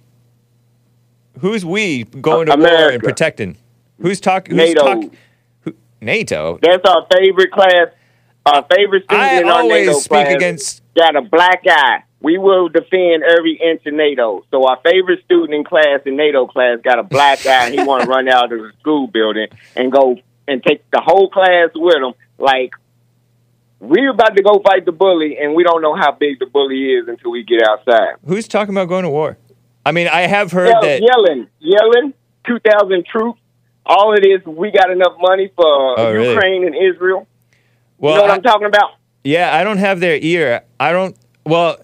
Who's we going to Uh, war and America. protecting? Who's talking? Who's NATO. talk- who, NATO. That's our favorite class. Our favorite student I in our always NATO speak class against got a black eye. We will defend every inch of NATO. So our favorite student in class in NATO class got a black eye, and he want to <laughs> run out of the school building and go and take the whole class with him. Like we're about to go fight the bully, and we don't know how big the bully is until we get outside. who's talking about going to war. I mean, I have heard Yell, that. yelling, yelling, two thousand troops. All it is, we got enough money for Oh, really? Ukraine and Israel. Well, you know what I- I'm talking about? Yeah, I don't have their ear. I don't. Well,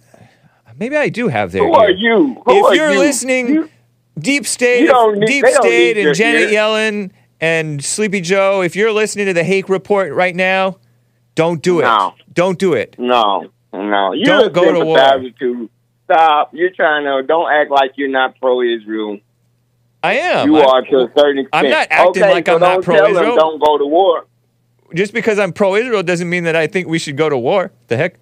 maybe I do have their ear. Who ear. are you? Who if are you're you? listening, You- Deep State, You need- Deep State, and Janet ear. Yellen and Sleepy Joe, if you're listening to the Hake Report right now, don't do it. No. Don't do it. No, no. You're Don't go to war. stop. You're trying to don't act like you're not pro-Israel. I am. you I- are to a certain extent. I'm not acting okay, like so I'm not pro-Israel. Don't go to war. Just because I'm pro-Israel doesn't mean that I think we should go to war. The heck?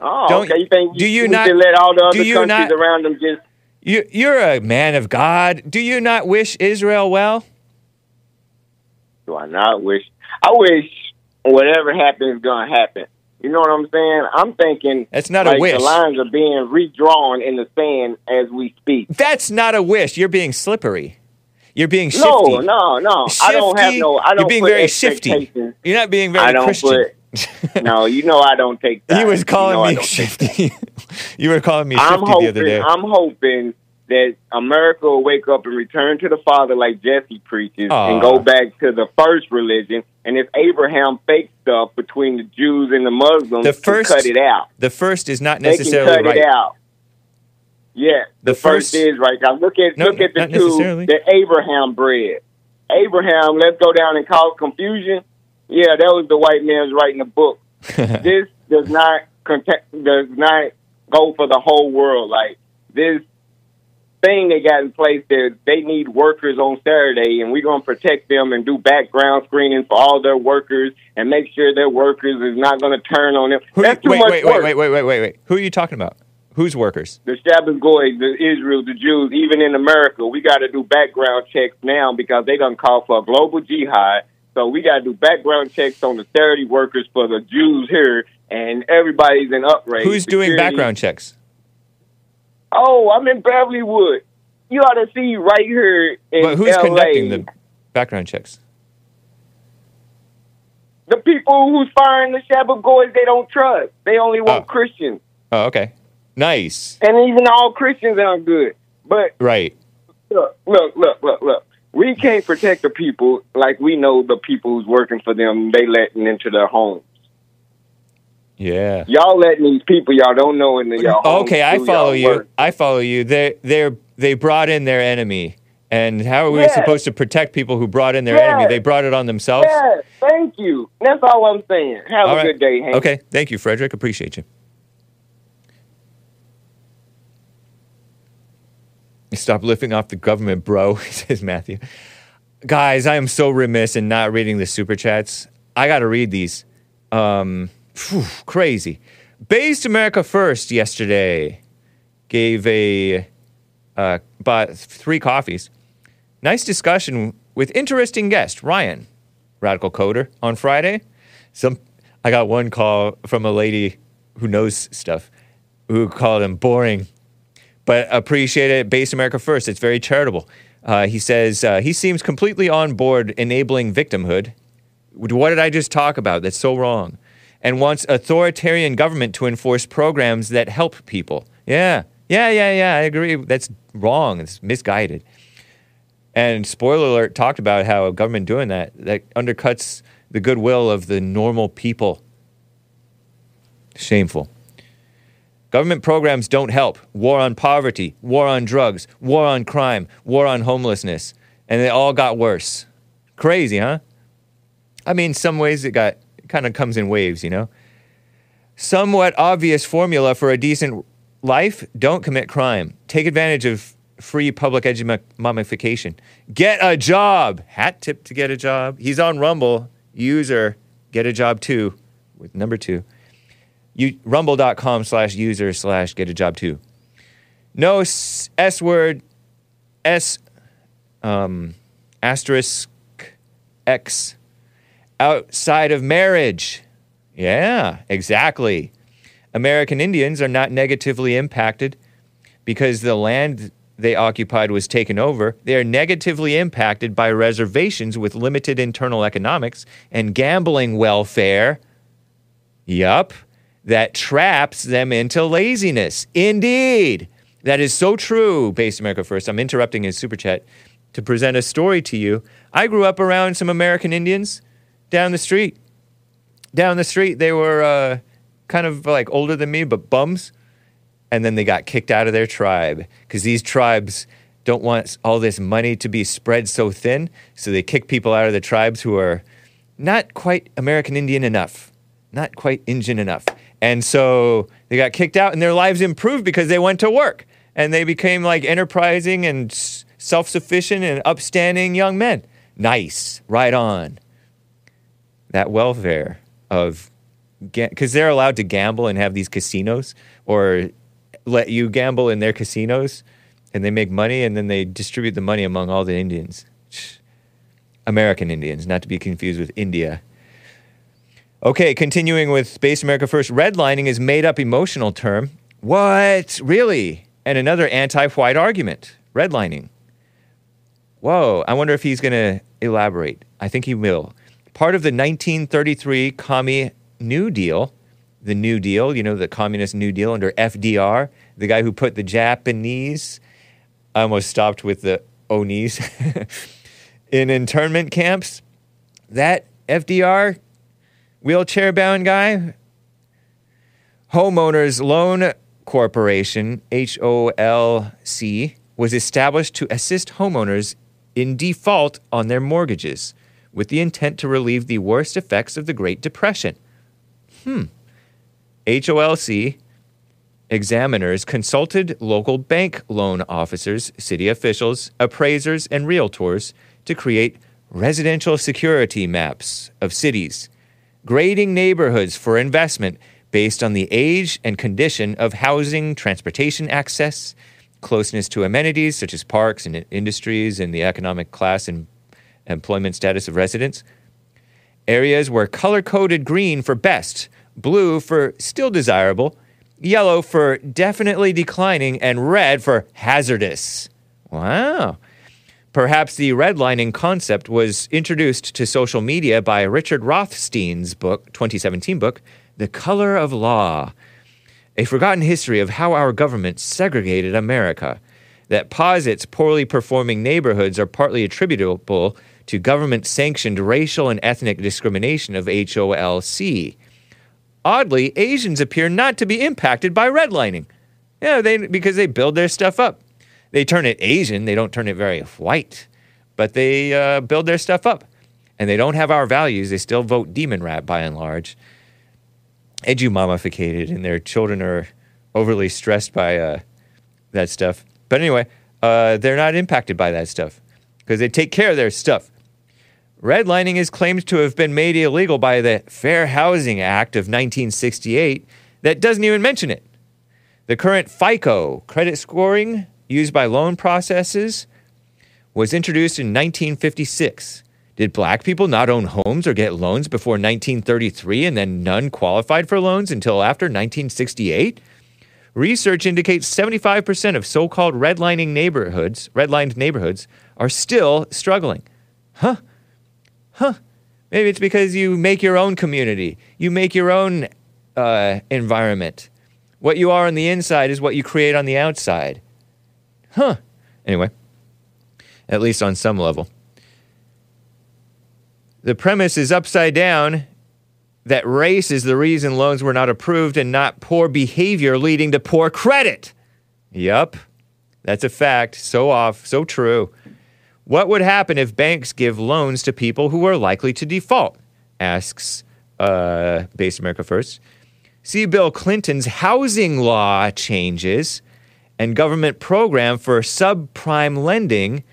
Oh, Don't- okay. You think do you not- let all the other countries not- around them just? You, you're a man of God. Do you not wish Israel well? Do I not wish? I wish whatever happens is gonna happen. You know what I'm saying? I'm thinking That's not a wish. The lines are being redrawn in the sand as we speak. That's not a wish. You're being slippery. You're being shifty. No, no, no. I don't have no. I don't You're being put very shifty. You're not being very I don't Christian. <laughs> no, you know I don't take that. he was calling you know me shifty. <laughs> you were calling me I'm shifty hoping. the other day. I'm hoping that America will wake up and return to the Father like Jesse preaches, Aw. and go back to the first religion. And if Abraham fake stuff between the Jews and the Muslims, The first- cut it out. the first is not They can necessarily cut right. it out. Yeah, The the, first, first- is right. Now look at No, look at the two necessarily. that Abraham bred. Abraham, let's go down and cause confusion. Yeah, that was the white man's writing the book. <laughs> this does not contact, does not go for the whole world. Like this thing they got in place that they need workers on Saturday, and we're gonna protect them and do background screening for all their workers and make sure their workers is not gonna turn on them. Who, That's too wait, much wait, work. wait, wait, wait, wait, wait. Who are you talking about? Who's workers? the Shabbos Goy, the Israel, the Jews, even in America, we got to do background checks now because they done call for a global jihad. So we got to do background checks on the charity workers for the Jews here, and everybody's in uprage. Who's doing background checks? Oh, I'm in Beverlywood. You ought to see right here in But who's LA, conducting the background checks? the people who's firing the Shabbat Goys they don't trust. They only want Oh. Christians, Oh, okay. Nice. and even all Christians aren't good. But Right. look, look, look, look, look. We can't protect the people like we know the people who's working for them. They letting into their homes. Yeah. Y'all letting these people y'all don't know into y'all homes. Okay, I follow y'all work. I follow you. They they they brought in their enemy. And how are we Yeah. supposed to protect people who brought in their Yeah. enemy? They brought it on themselves. Yeah, thank you. That's all I'm saying. Have All a right. good day, Hake. Okay, thank you, Frederick. Appreciate you. Stop lifting off the government, bro, <laughs> says Matthew. Guys, I am so remiss in not reading the super chats. I got to read these. Um, phew, crazy. Based America First yesterday gave a uh, bought three coffees. Nice discussion with interesting guest Ryan, radical coder, on Friday. Some I got one call from a lady who knows stuff, who called him boring, but appreciate it. Based America First. It's very charitable. Uh, he says uh, he seems completely on board enabling victimhood, What did I just talk about? That's so wrong. And wants authoritarian government to enforce programs that help people. Yeah, yeah, yeah, yeah. I agree. That's wrong. It's misguided. And spoiler alert talked about how a government doing that that undercuts the goodwill of the normal people. Shameful. Government programs don't help. War on poverty, war on drugs, war on crime, war on homelessness, and they all got worse. Crazy, huh? I mean, some ways it got kind of comes in waves, you know. Somewhat obvious formula for a decent life: don't commit crime. Take advantage of free public education. Get a job. Hat tip to get a job. He's on Rumble. User, get a job too. With number two. You, rumble.com slash user slash get a job too. No s, S word, S um, asterisk X outside of marriage. Yeah, exactly. American Indians are not negatively impacted because the land they occupied was taken over. They are negatively impacted by reservations with limited internal economics and gambling welfare. Yup, that traps them into laziness. Indeed. That is so true, Based America First. I'm interrupting his super chat to present a story to you. I grew up around some American Indians down the street. Down the street, they were uh, kind of like older than me, but bums. And then they got kicked out of their tribe because these tribes don't want all this money to be spread so thin. So they kick people out of the tribes who are not quite American Indian enough, not quite Indian enough. And so they got kicked out and their lives improved because they went to work and they became like enterprising and self sufficient and upstanding young men. Nice, right on that welfare of because they're allowed to gamble and have these casinos or let you gamble in their casinos and they make money and then they distribute the money among all the Indians. American Indians, not to be confused with India. Okay, continuing with Based America First, redlining is made up emotional term. What? Really? And another anti white argument redlining. Whoa, I wonder if he's going to elaborate. I think he will part of the 1933 Commie New Deal, the New Deal, you know, the Communist New Deal under FDR, the guy who put the Japanese, I almost stopped with the Onis, <laughs> in internment camps. That FDR wheelchair bound guy, Homeowners Loan Corporation, HOLC, was established to assist homeowners in default on their mortgages with the intent to relieve the worst effects of the Great Depression. Hmm. HOLC examiners consulted local bank loan officers, city officials, appraisers, and realtors to create residential security maps of cities, grading neighborhoods for investment based on the age and condition of housing, transportation access, closeness to amenities such as parks and industries, and the economic class and employment status of residents. Areas were color coded green for best, blue for still desirable, yellow for definitely declining, and red for hazardous. Wow. Perhaps the redlining concept was introduced to social media by Richard Rothstein's book, 2017 book, The Color of Law, a forgotten history of how our government segregated America, that posits poorly performing neighborhoods are partly attributable to government sanctioned racial and ethnic discrimination of HOLC. Oddly, Asians appear not to be impacted by redlining. Yeah, they, because they build their stuff up. They turn it Asian, they don't turn it very white, but they uh, build their stuff up. And they don't have our values, they still vote demon rat by and large. Edu-mummificated, and their children are overly stressed by uh, that stuff. But anyway, uh, they're not impacted by that stuff because they take care of their stuff. Redlining is claimed to have been made illegal by the Fair Housing Act of 1968 that doesn't even mention it. The current FICO credit scoring used by loan processes was introduced in 1956. Did black people not own homes or get loans before 1933 and then none qualified for loans until after 1968? Research indicates 75% of so-called redlining neighborhoods, redlined neighborhoods are still struggling. Huh? Huh. Maybe it's because you make your own community, you make your own uh, environment. What you are on the inside is what you create on the outside. Huh. Anyway, at least on some level. The premise is upside down that race is the reason loans were not approved and not poor behavior leading to poor credit. Yup, that's a fact. So off, so true. What would happen if banks give loans to people who are likely to default? Asks uh, Based America First. See Bill Clinton's housing law changes and government program for subprime lending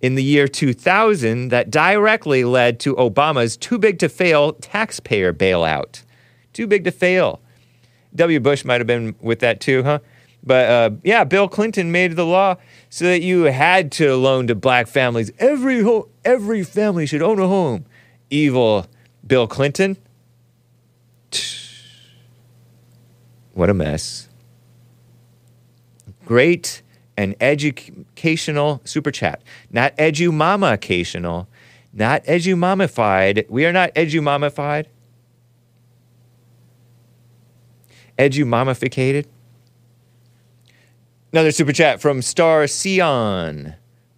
in the year 2000 that directly led to Obama's too big to fail taxpayer bailout. Too big to fail. W. Bush might have been with that too, huh? But uh, yeah, Bill Clinton made the law so that you had to loan to black families. Every ho- every family should own a home. Evil Bill Clinton. What a mess. Great and educational super chat. Not edumama-cational, not edumamified. We are not edumamified. Edumamificated. Another super chat from Star Sion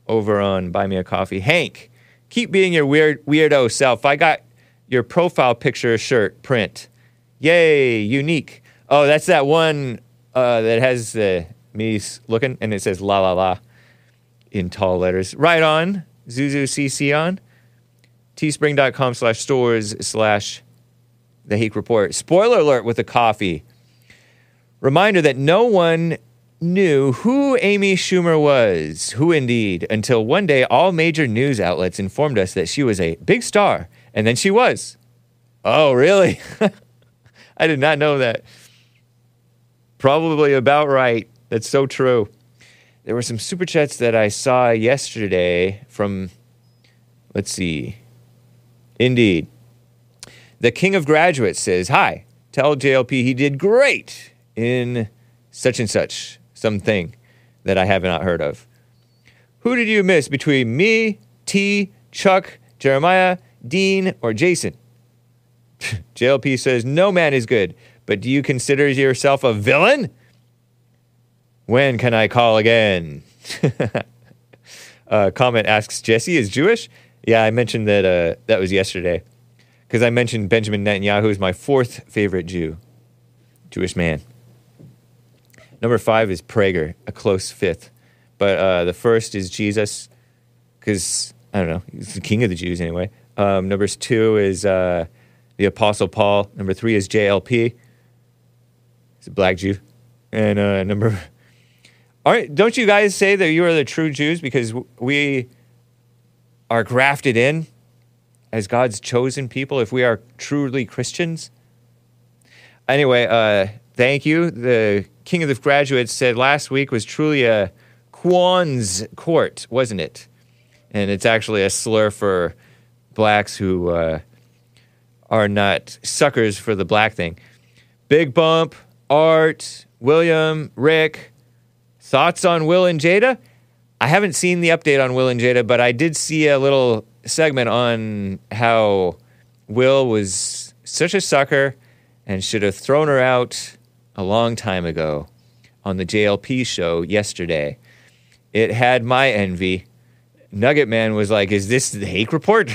over on Buy Me a Coffee. Hake, keep being your weird weirdo self. I got your profile picture shirt print. Yay, unique. Oh, that's that one uh, that has uh, me looking and it says la la la in tall letters. Right on, Zuzu CC on. Teespring.com slash stores slash the Hake Report. Spoiler alert with the coffee. Reminder that no one knew who Amy Schumer was, who indeed, until one day all major news outlets informed us that she was a big star, and then she was. Oh, really? <laughs> I did not know that. Probably about right. That's so true. There were some super chats that I saw yesterday from, let's see, Indeed. The King of Graduates says, Hi, tell JLP he did great in such and such something that I have not heard of. Who did you miss between me, T, Chuck, Jeremiah, Dean, or Jason? <laughs> JLP says, No man is good, but do you consider yourself a villain? When can I call again? <laughs> uh, comment asks, Jesse is Jewish? Yeah, I mentioned that uh, that was yesterday because I mentioned Benjamin Netanyahu is my fourth favorite Jew, Jewish man. Number five is Prager, a close fifth. But uh, the first is Jesus, because, I don't know, he's the king of the Jews anyway. Um, two is uh, the Apostle Paul. Number three is JLP. He's a black Jew. And uh, number. Aren't, don't you guys say that you are the true Jews because we are grafted in as God's chosen people if we are truly Christians? Anyway, uh, thank you. The King of the Graduates said last week was truly a Quan's court, wasn't it? And it's actually a slur for blacks who uh, are not suckers for the black thing. Big Bump, Art, William, Rick, thoughts on Will and Jada? I haven't seen the update on Will and Jada, but I did see a little segment on how Will was such a sucker and should have thrown her out a long time ago on the JLP show yesterday. It had my envy. Nugget Man was like, Is this the Hake report?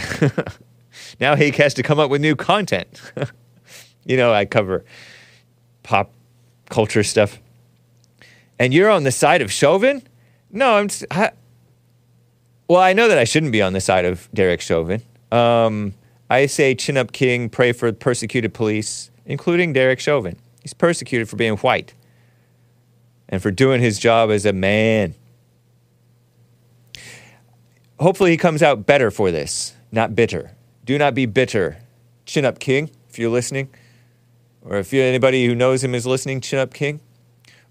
<laughs> now Hake has to come up with new content. <laughs> you know, I cover pop culture stuff. And you're on the side of Chauvin? No, I'm. s- I, well, I know that I shouldn't be on the side of Derek Chauvin. Um, I say chin up king, pray for persecuted police, including Derek Chauvin. He's persecuted for being white and for doing his job as a man. Hopefully, he comes out better for this, not bitter. Do not be bitter. Chin up king, if you're listening. Or if you're anybody who knows him is listening, chin up king.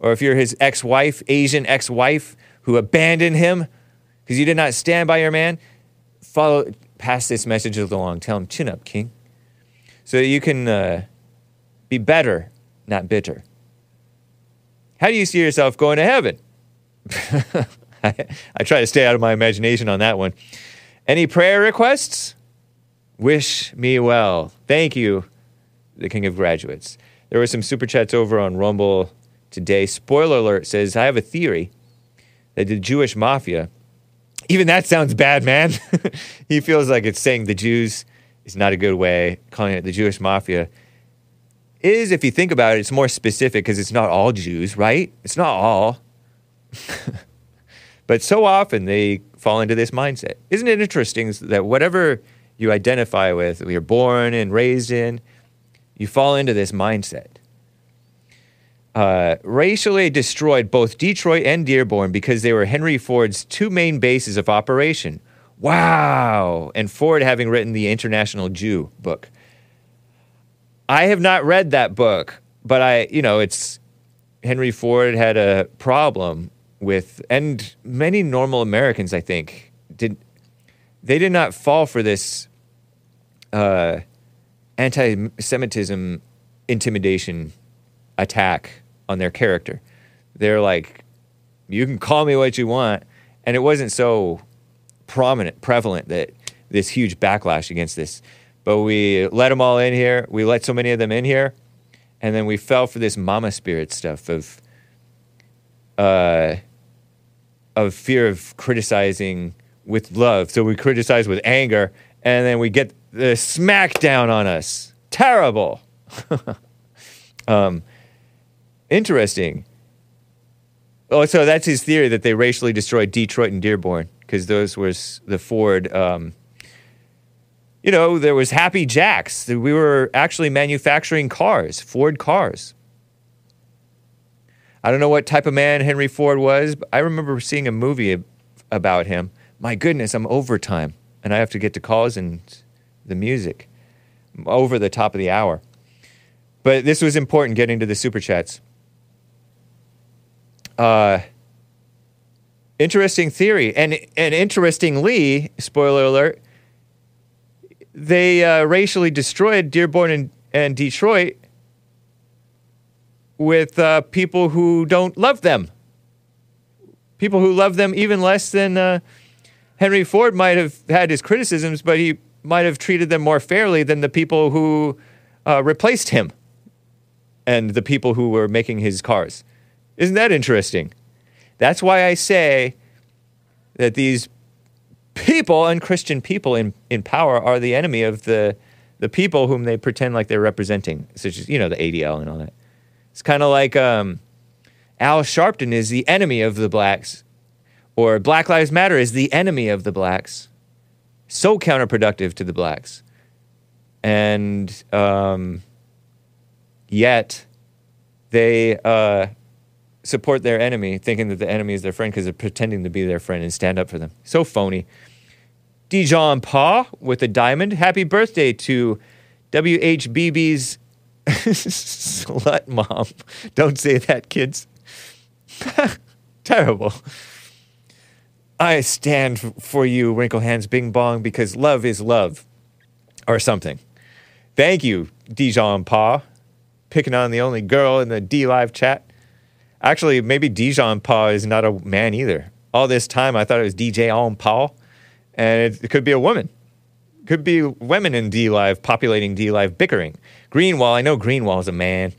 Or if you're his ex wife, Asian ex wife, who abandoned him because you did not stand by your man, follow, pass this message along. Tell him, chin up, king. So that you can uh, be better, not bitter. How do you see yourself going to heaven? <laughs> I, I try to stay out of my imagination on that one. Any prayer requests? Wish me well. Thank you, the king of graduates. There were some super chats over on Rumble today. Spoiler alert says, I have a theory that the Jewish mafia, even that sounds bad, man. <laughs> he feels like it's saying the Jews is not a good way, calling it the Jewish mafia. Is, if you think about it, it's more specific because it's not all Jews, right? It's not all. <laughs> but so often they fall into this mindset. Isn't it interesting that whatever you identify with, you're born and raised in, you fall into this mindset. Uh, racially destroyed both Detroit and Dearborn because they were Henry Ford's two main bases of operation. Wow! And Ford having written the International Jew book. I have not read that book, but I, you know, it's Henry Ford had a problem with, and many normal Americans, I think, did they did not fall for this uh, anti-Semitism intimidation attack on their character. They're like, you can call me what you want, and it wasn't so prominent, prevalent that this huge backlash against this. But we let them all in here. We let so many of them in here, and then we fell for this mama spirit stuff of, uh, of fear of criticizing with love. So we criticize with anger, and then we get the smackdown on us. Terrible. <laughs> um, interesting. Oh, so that's his theory that they racially destroyed Detroit and Dearborn because those was the Ford. Um, you know, there was Happy Jacks. We were actually manufacturing cars, Ford cars. I don't know what type of man Henry Ford was, but I remember seeing a movie about him. My goodness, I'm overtime, and I have to get to calls and the music over the top of the hour. But this was important getting to the super chats. Uh, interesting theory. And, and interestingly, spoiler alert, they uh, racially destroyed Dearborn and, and Detroit with uh, people who don't love them. People who love them even less than uh, Henry Ford might have had his criticisms, but he might have treated them more fairly than the people who uh, replaced him and the people who were making his cars. Isn't that interesting? That's why I say that these people, unchristian people in, in power, are the enemy of the, the people whom they pretend like they're representing, such as, you know, the ADL and all that. It's kind of like um, Al Sharpton is the enemy of the blacks, or Black Lives Matter is the enemy of the blacks so counterproductive to the blacks. And um, yet they uh, support their enemy, thinking that the enemy is their friend because they're pretending to be their friend and stand up for them. So phony. Dijon Pa with a diamond. Happy birthday to WHBB's <laughs> slut mom. Don't say that, kids. <laughs> Terrible. I stand for you, Wrinkle Hands Bing Bong, because love is love, or something. Thank you, Dijon Pa, picking on the only girl in the D Live chat. Actually, maybe Dijon Pa is not a man either. All this time, I thought it was DJ On Paul, and it, it could be a woman. Could be women in D Live populating D Live bickering. Greenwall, I know Greenwall is a man.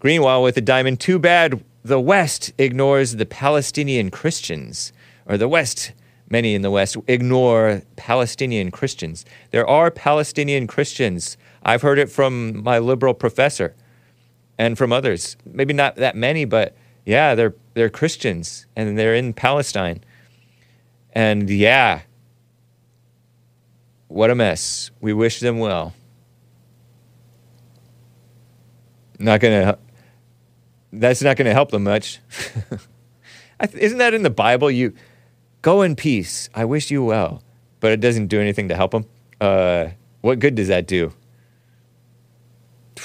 Greenwall with a diamond. Too bad the West ignores the Palestinian Christians or the West, many in the West, ignore Palestinian Christians. There are Palestinian Christians. I've heard it from my liberal professor and from others. Maybe not that many, but yeah, they're, they're Christians and they're in Palestine. And yeah, what a mess. We wish them well. Not gonna. That's not gonna help them much. <laughs> Isn't that in the Bible? You Go in peace. I wish you well. But it doesn't do anything to help them. Uh, what good does that do? <sighs>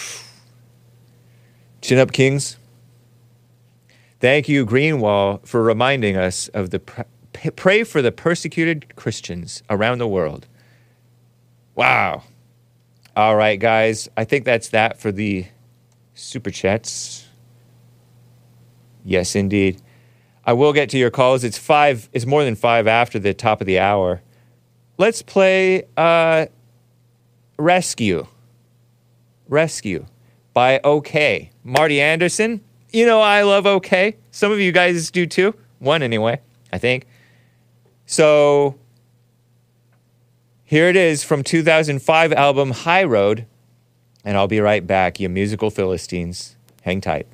Chin up, kings. Thank you, Greenwall, for reminding us of the pray for the persecuted Christians around the world. Wow. All right, guys. I think that's that for the super chats. Yes, indeed. I will get to your calls. It's five. It's more than five after the top of the hour. Let's play. Uh, Rescue. Rescue by Okay. Marty Anderson. You know I love Okay. Some of you guys do too. One anyway, I think. So here it is from 2005 album High Road. And I'll be right back, you musical Philistines. Hang tight.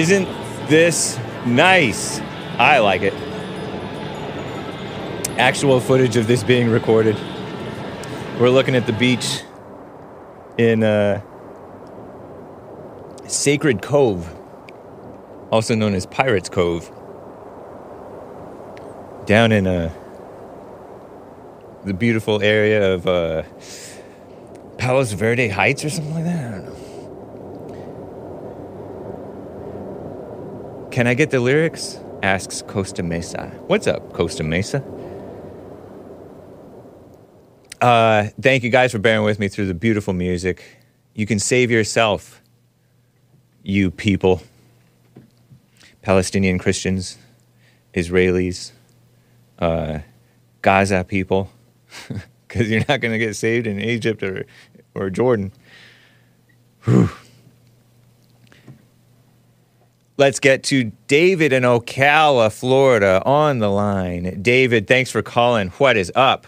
Isn't this nice? I like it. Actual footage of this being recorded. We're looking at the beach in uh, Sacred Cove, also known as Pirates Cove, down in uh, the beautiful area of uh, Palos Verde Heights or something like that. I don't know. Can I get the lyrics? Asks Costa Mesa. What's up, Costa Mesa? Uh, thank you guys for bearing with me through the beautiful music. You can save yourself, you people. Palestinian Christians, Israelis, uh, Gaza people, <laughs> because you're not going to get saved in Egypt or, or Jordan. Whew. Let's get to David in Ocala, Florida, on the line. David, thanks for calling. What is up?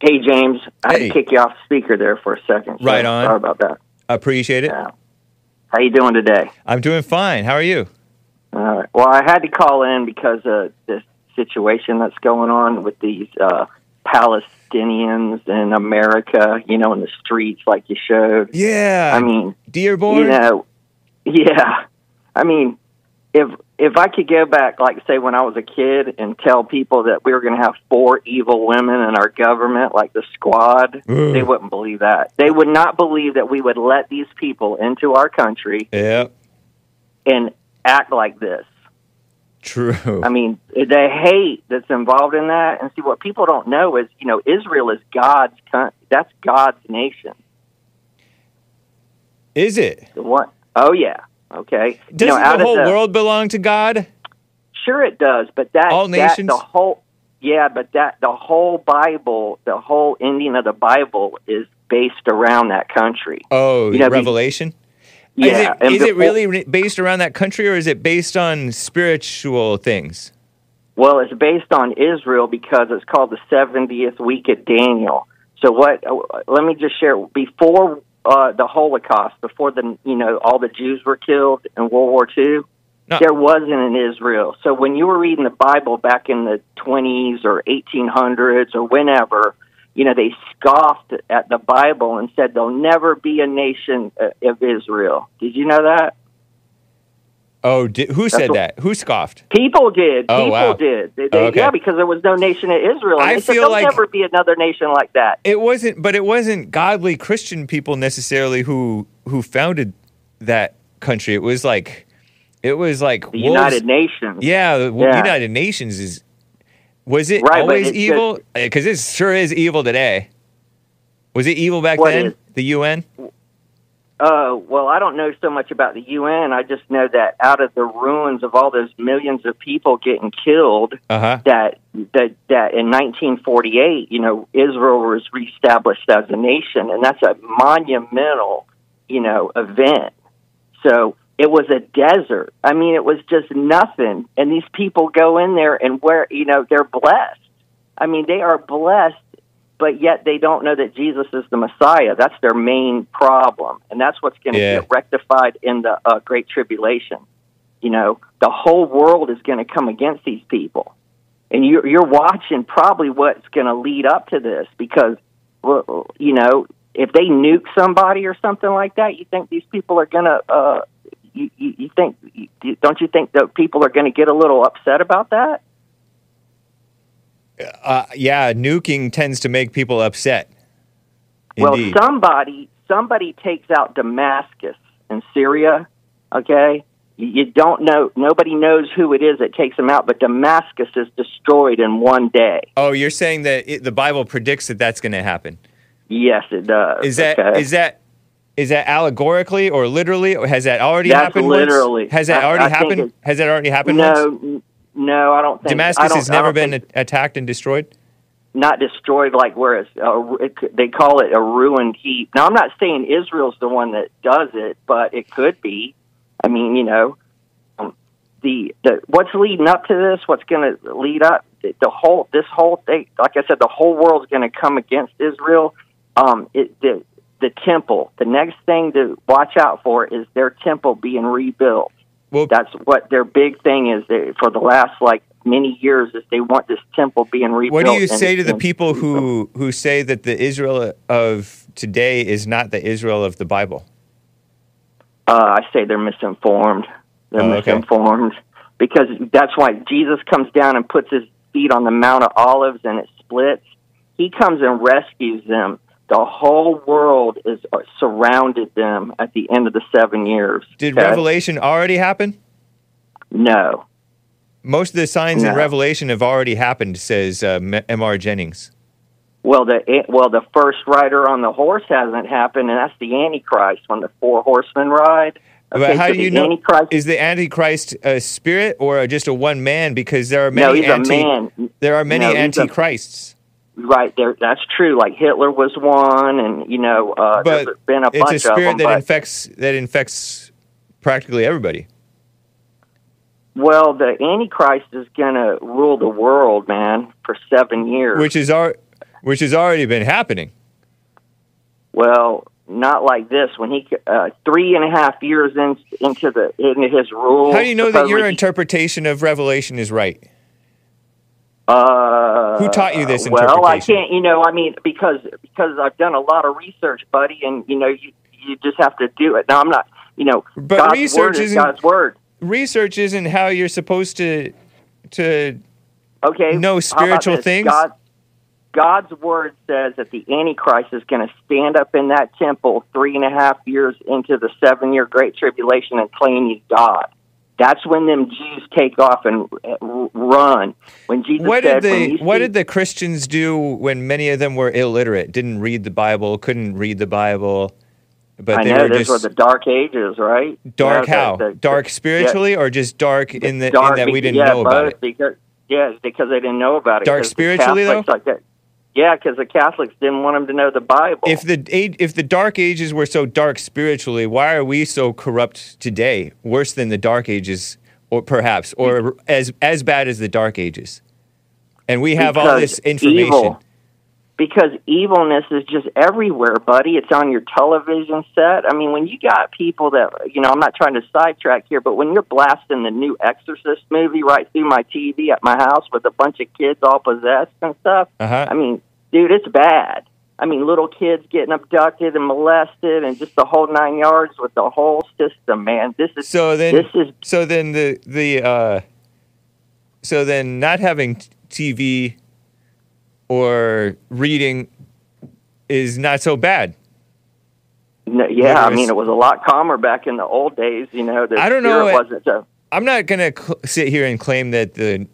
Hey, James. I had to kick you off speaker there for a second. so Right on. Sorry about that. Appreciate it. How you doing today? I'm doing fine. How are you? All right. Well, I had to call in because of this situation that's going on with these uh, Palestinians in America. You know, in the streets, like you showed. Yeah. I mean, Dearborn. you know, yeah. I mean, if if I could go back, like say when I was a kid, and tell people that we were going to have four evil women in our government, like the Squad, Ugh. they wouldn't believe that. They would not believe that we would let these people into our country Yep. and act like this. True. I mean, the hate that's involved in that, and see what people don't know is, you know, Israel is God's. coun- That's God's nation. Is it? The one, oh yeah, okay. Doesn't know, out the whole world belong to God? Sure, it does, but that All that- nations? the whole yeah, but that the whole Bible, the whole ending of the Bible is based around that country. Oh, You know, Revelation. is Yeah, it, and is it really re- based around that country, or is it based on spiritual things? Well, it's based on Israel because it's called the 70th week of Daniel. So what? uh, Let me just share. Before uh, the Holocaust, before the you know all the Jews were killed in World War II, No. there wasn't an Israel. So when you were reading the Bible back in the 20s or 1800s or whenever, you know they scoffed at the Bible and said there'll never be a nation uh, of Israel. Did you know that? Oh, di- who said what- that? Who scoffed? People did. Oh, People wow. did. They, they- okay. Yeah, because there was no nation of Israel. I they said, feel There'll like- never be another nation like that. It wasn't, but it wasn't godly Christian people necessarily who who founded that country. It was like, it was like The wolves- United Nations. Yeah, the Yeah. United Nations is. Was it Right, always evil? Because it sure is evil today. Was it evil back What then? is? The UN. Uh, well, I don't know so much about the UN. I just know that out of the ruins of all those millions of people getting killed, Uh huh. that that that in 1948, you know, Israel was reestablished as a nation, and that's a monumental, you know, event. So it was a desert. I mean, it was just nothing, and these people go in there and where you know they're blessed. I mean, they are blessed, but yet they don't know that Jesus is the Messiah. That's their main problem, and that's what's going to Yeah. get rectified in the uh, Great Tribulation. You know, the whole world is going to come against these people and you're you're watching probably what's going to lead up to this because well, you know if they nuke somebody or something like that you think these people are going to uh you, you, you think you, don't you think that people are going to get a little upset about that Uh, yeah, nuking tends to make people upset. Indeed. well somebody somebody takes out Damascus in Syria okay you, don't know nobody knows who it is that takes them out but Damascus is destroyed in one day oh, you're saying that it, the Bible predicts that that's going to happen. yes it does Is that is okay? that is that allegorically or literally? Or has that already That's happened? once? literally. Has that already I happened? Has that already happened? No, no, I don't think Damascus don't- has never been think- attacked and destroyed. not destroyed like where it's, uh, it, they call it a ruined heap. Now I'm not saying Israel's the one that does it, but it could be. I mean, you know, um, the the what's leading up to this? What's going to lead up? The, the whole this whole thing, like I said, the whole world's going to come against Israel. Um, it, the the temple. The next thing to watch out for is their temple being rebuilt. Well, That's what their big thing is. They, for the last like many years, is they want this temple being rebuilt. what do you and- say to the people who who say that the Israel of today is not the Israel of the Bible? Uh, I say they're misinformed. They're Oh, okay. misinformed because that's why Jesus comes down and puts his feet on the Mount of Olives and it splits. He comes and rescues them. The whole world is uh, surrounded them at the end of the seven years. Did okay? Revelation already happen? No. Most of the signs in Revelation have already happened, says uh, M.R. Jennings. Well, the well the first rider on the horse hasn't happened, and that's the Antichrist when the four horsemen ride. but how so do you know? Antichrist? Is the Antichrist a spirit or just a one man? Because there are no, many he's anti. a man. There are many No, antichrists. Right there, that's true. Like Hitler was one, and you know, uh, But there's been a it's bunch a of spirit them. that infects that infects practically everybody. well, the Antichrist is going to rule the world, man, for seven years. which is our, which has already been happening. well, not like this. When he uh, three and a half years in, into the into his rule. How do you know that your interpretation of Revelation is right? Uh, Who taught you this Well, I can't. You know, I mean, because because I've done a lot of research, buddy, and you know, you you just have to do it. Now, I'm not. You know, But God's research word is isn't- God's word. Research isn't how you're supposed to to Okay. know spiritual things? God, God's word says that the Antichrist is going to stand up in that temple three and a half years into the seven year Great Tribulation and claim he's God. That's when them Jews take off and uh, run. When Jesus what said, did the you what did the Christians do when many of them were illiterate, didn't read the Bible, couldn't read the Bible, but I they know were those just were the dark ages, right? dark Yeah, the- how the- dark the- spiritually or just dark in the dark in that we didn't yeah, know about it. Because, yeah, because they didn't know about it. Dark spiritually, Catholics, Like that, Yeah, because the Catholics didn't want them to know the Bible. If the if the Dark Ages were so dark spiritually, why are we so corrupt today? Worse than the Dark Ages, or perhaps, or as as bad as the Dark Ages, and we have all this information. evil. Because evilness is just everywhere, buddy. It's on your television set. I mean, when you got people that, you know, I'm not trying to sidetrack here, but when you're blasting the new Exorcist movie right through my TV at my house with a bunch of kids all possessed and stuff, Uh-huh. I mean, dude, it's bad. I mean, little kids getting abducted and molested and just the whole nine yards with the whole system, man. This is So then, this is so then the the uh, so then not having t- TV or reading is not so bad. no, yeah. I mean, it was a lot calmer back in the old days. You know, the I don't know, it- wasn't so. I'm not gonna cl- sit here and claim that the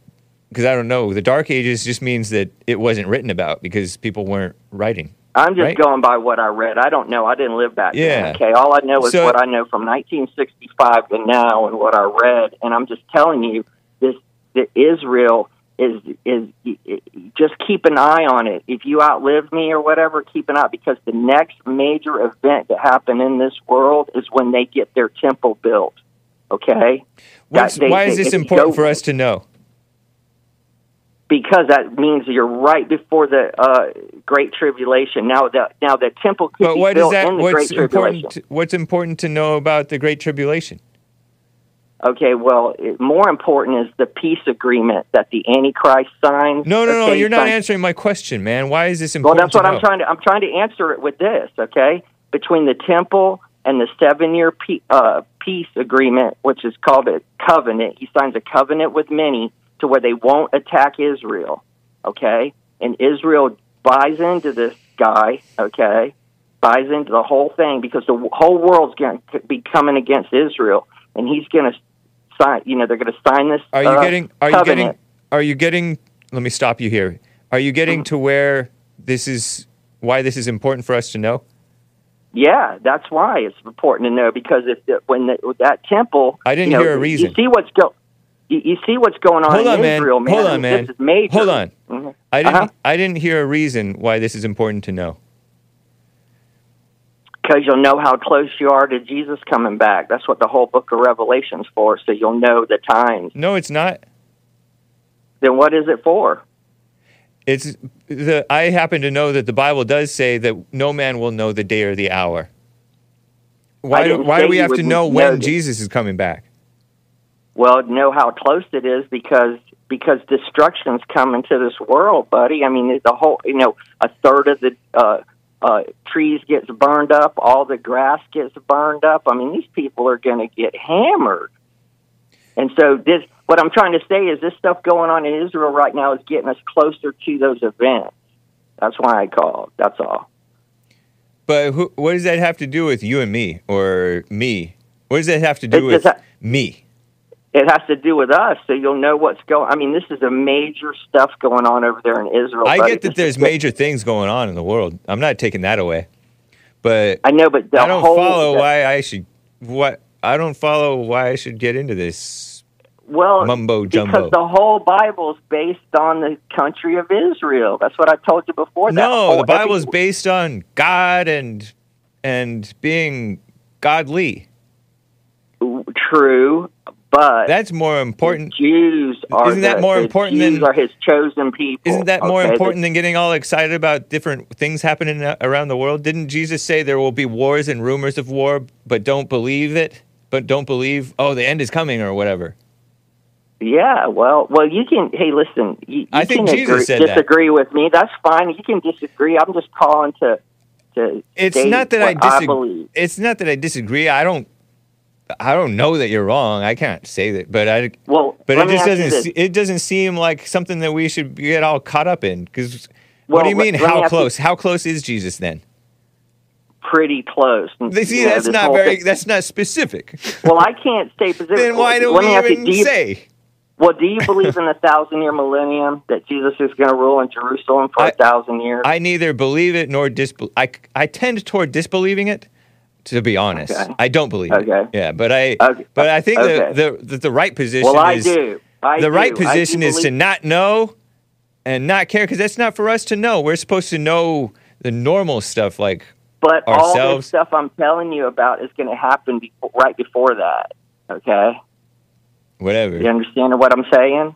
because I don't know the Dark Ages just means that it wasn't written about because people weren't writing. I'm just right? going by what I read. I don't know. I didn't live back Yeah. then. Okay, all I know is So- what I know from 1965 to now, and what I read. And I'm just telling you, this that Israel is is just keep an eye on it. If you outlive me or whatever, keep an eye because the next major event to happen in this world is when they get their temple built. Okay, That they- why is they- this important go- for us to know? because that means you're right before the uh, Great Tribulation. Now the now the temple could But be what is that? in the What's Great Tribulation. important? What's important to know about the Great Tribulation? Okay, well, it, more important is the peace agreement that the Antichrist signs. No, no, no. Okay, You're not signs- answering my question, man. Why is this important? Well, that's what I'm trying to. I'm trying to answer it with this. Okay, between the temple and the seven-year pe- uh, peace agreement, which is called a covenant, he signs a covenant with many to where they won't attack Israel. Okay, and Israel buys into this guy. Okay, buys into the whole thing because the w- whole world's going to be coming against Israel, and he's going to sign. You know, they're going to sign this. Are you uh, getting? Are you getting? Are you getting? Let me stop you here. Are you Mm-hmm. getting to where this is? Why this is important for us to know? Yeah, that's why it's important to know because if the, when the, that temple, I didn't you know, hear a reason. You see what's go, you, you see what's going on Hold in on, man. Israel, man. Hold on, man. This is major. Hold on. Mhm. I didn't. Uh-huh. I didn't hear a reason why this is important to know. Because you'll know how close you are to Jesus coming back. That's what the whole Book of Revelation's for. So you'll know the times. No, it's not. Then what is it for? It's the. I happen to know that the Bible does say that no man will know the day or the hour. Why do, why do we have to know when Jesus is coming back? Well, know how close it is because because destruction's coming to this world, buddy. I mean, the whole you know a third of the uh, uh, trees gets burned up, all the grass gets burned up. I mean, these people are going to get hammered. And so this, what I'm trying to say is, this stuff going on in Israel right now is getting us closer to those events. That's why I called. That's all. But who, what does that have to do with you and me, or me? What does that have to It do with just ha- me? It has to do with us, so you'll know what's going. I mean, this is a major stuff going on over there in Israel. I buddy. get that there's major things going on in the world. I'm not taking that away. But I know, but I don't whole, follow the- why I should what I don't follow why I should get into this well mumbo jumbo. because the whole Bible is based on the country of Israel. That's what I told you before. no, whole- the Bible is based on God and and being godly. true, but That's more important. Jews are Isn't that the- more important Jews than- are his chosen people? Isn't that more okay? important than getting all excited about different things happening around the world? Didn't Jesus say there will be wars and rumors of war, but don't believe it? But don't believe, oh, the end is coming or whatever. Yeah, well, well, you can. Hey, listen, you, you I think can Jesus agree, said that. disagree with me. That's fine. You can disagree. I'm just calling to to. It's not that I disagree. it's not that I disagree. I don't. I don't know that you're wrong. I can't say that, but I. Well, But it just doesn't. It doesn't seem like something that we should get all caught up in. Because what do you mean? let how you- close? How close is Jesus then? pretty close. They see, that's not very. thing- That's not specific. Well, I can't stay <laughs> specific. then why do Let we you, even do you- say? Well, do you believe in the thousand year millennium that Jesus is going to rule in Jerusalem for a I- thousand years? I neither believe it nor disbelieve. I, I tend toward disbelieving it. To be honest, Okay. I don't believe it. Yeah, but I. Okay. But I think Okay. the, the the the right position well, I is do. I the do. right I position is to not know and not care because that's not for us to know. We're supposed to know the normal stuff like But all Ourselves. this stuff I'm telling you about is going to happen before, right before that. Okay, whatever. you understand what I'm saying?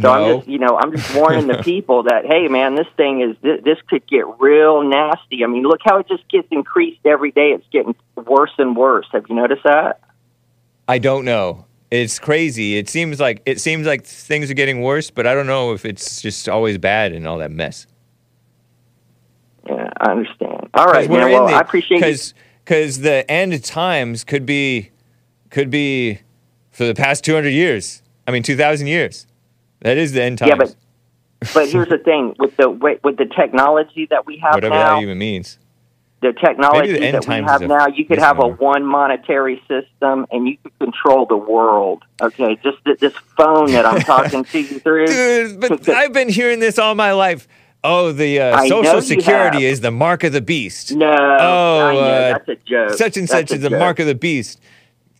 So I'm just, you know, I'm just warning the <laughs> people that, hey, man, this thing is this, this could get real nasty. I mean, look how it just gets increased every day. It's getting worse and worse. Have you noticed that? I don't know. It's crazy. It seems like it seems like things are getting worse, but I don't know if it's just always bad and all that mess. Yeah, I understand. All right, man. Well, the- I appreciate because because the end times could be could be for the past 200 years. I mean 2000 years. That is the end times. Yeah, but <laughs> but here's the thing with the with the technology that we have whatever now. that even means. the technology the that we have now, you could have a one monetary system and you could control the world. Okay, just th- this phone that I'm talking to you through. <laughs> Dude, but I've been hearing this all my life. Oh, the uh, social security is the mark of the beast. No, Oh, uh, that's a joke. Such and That's such is the mark of the beast.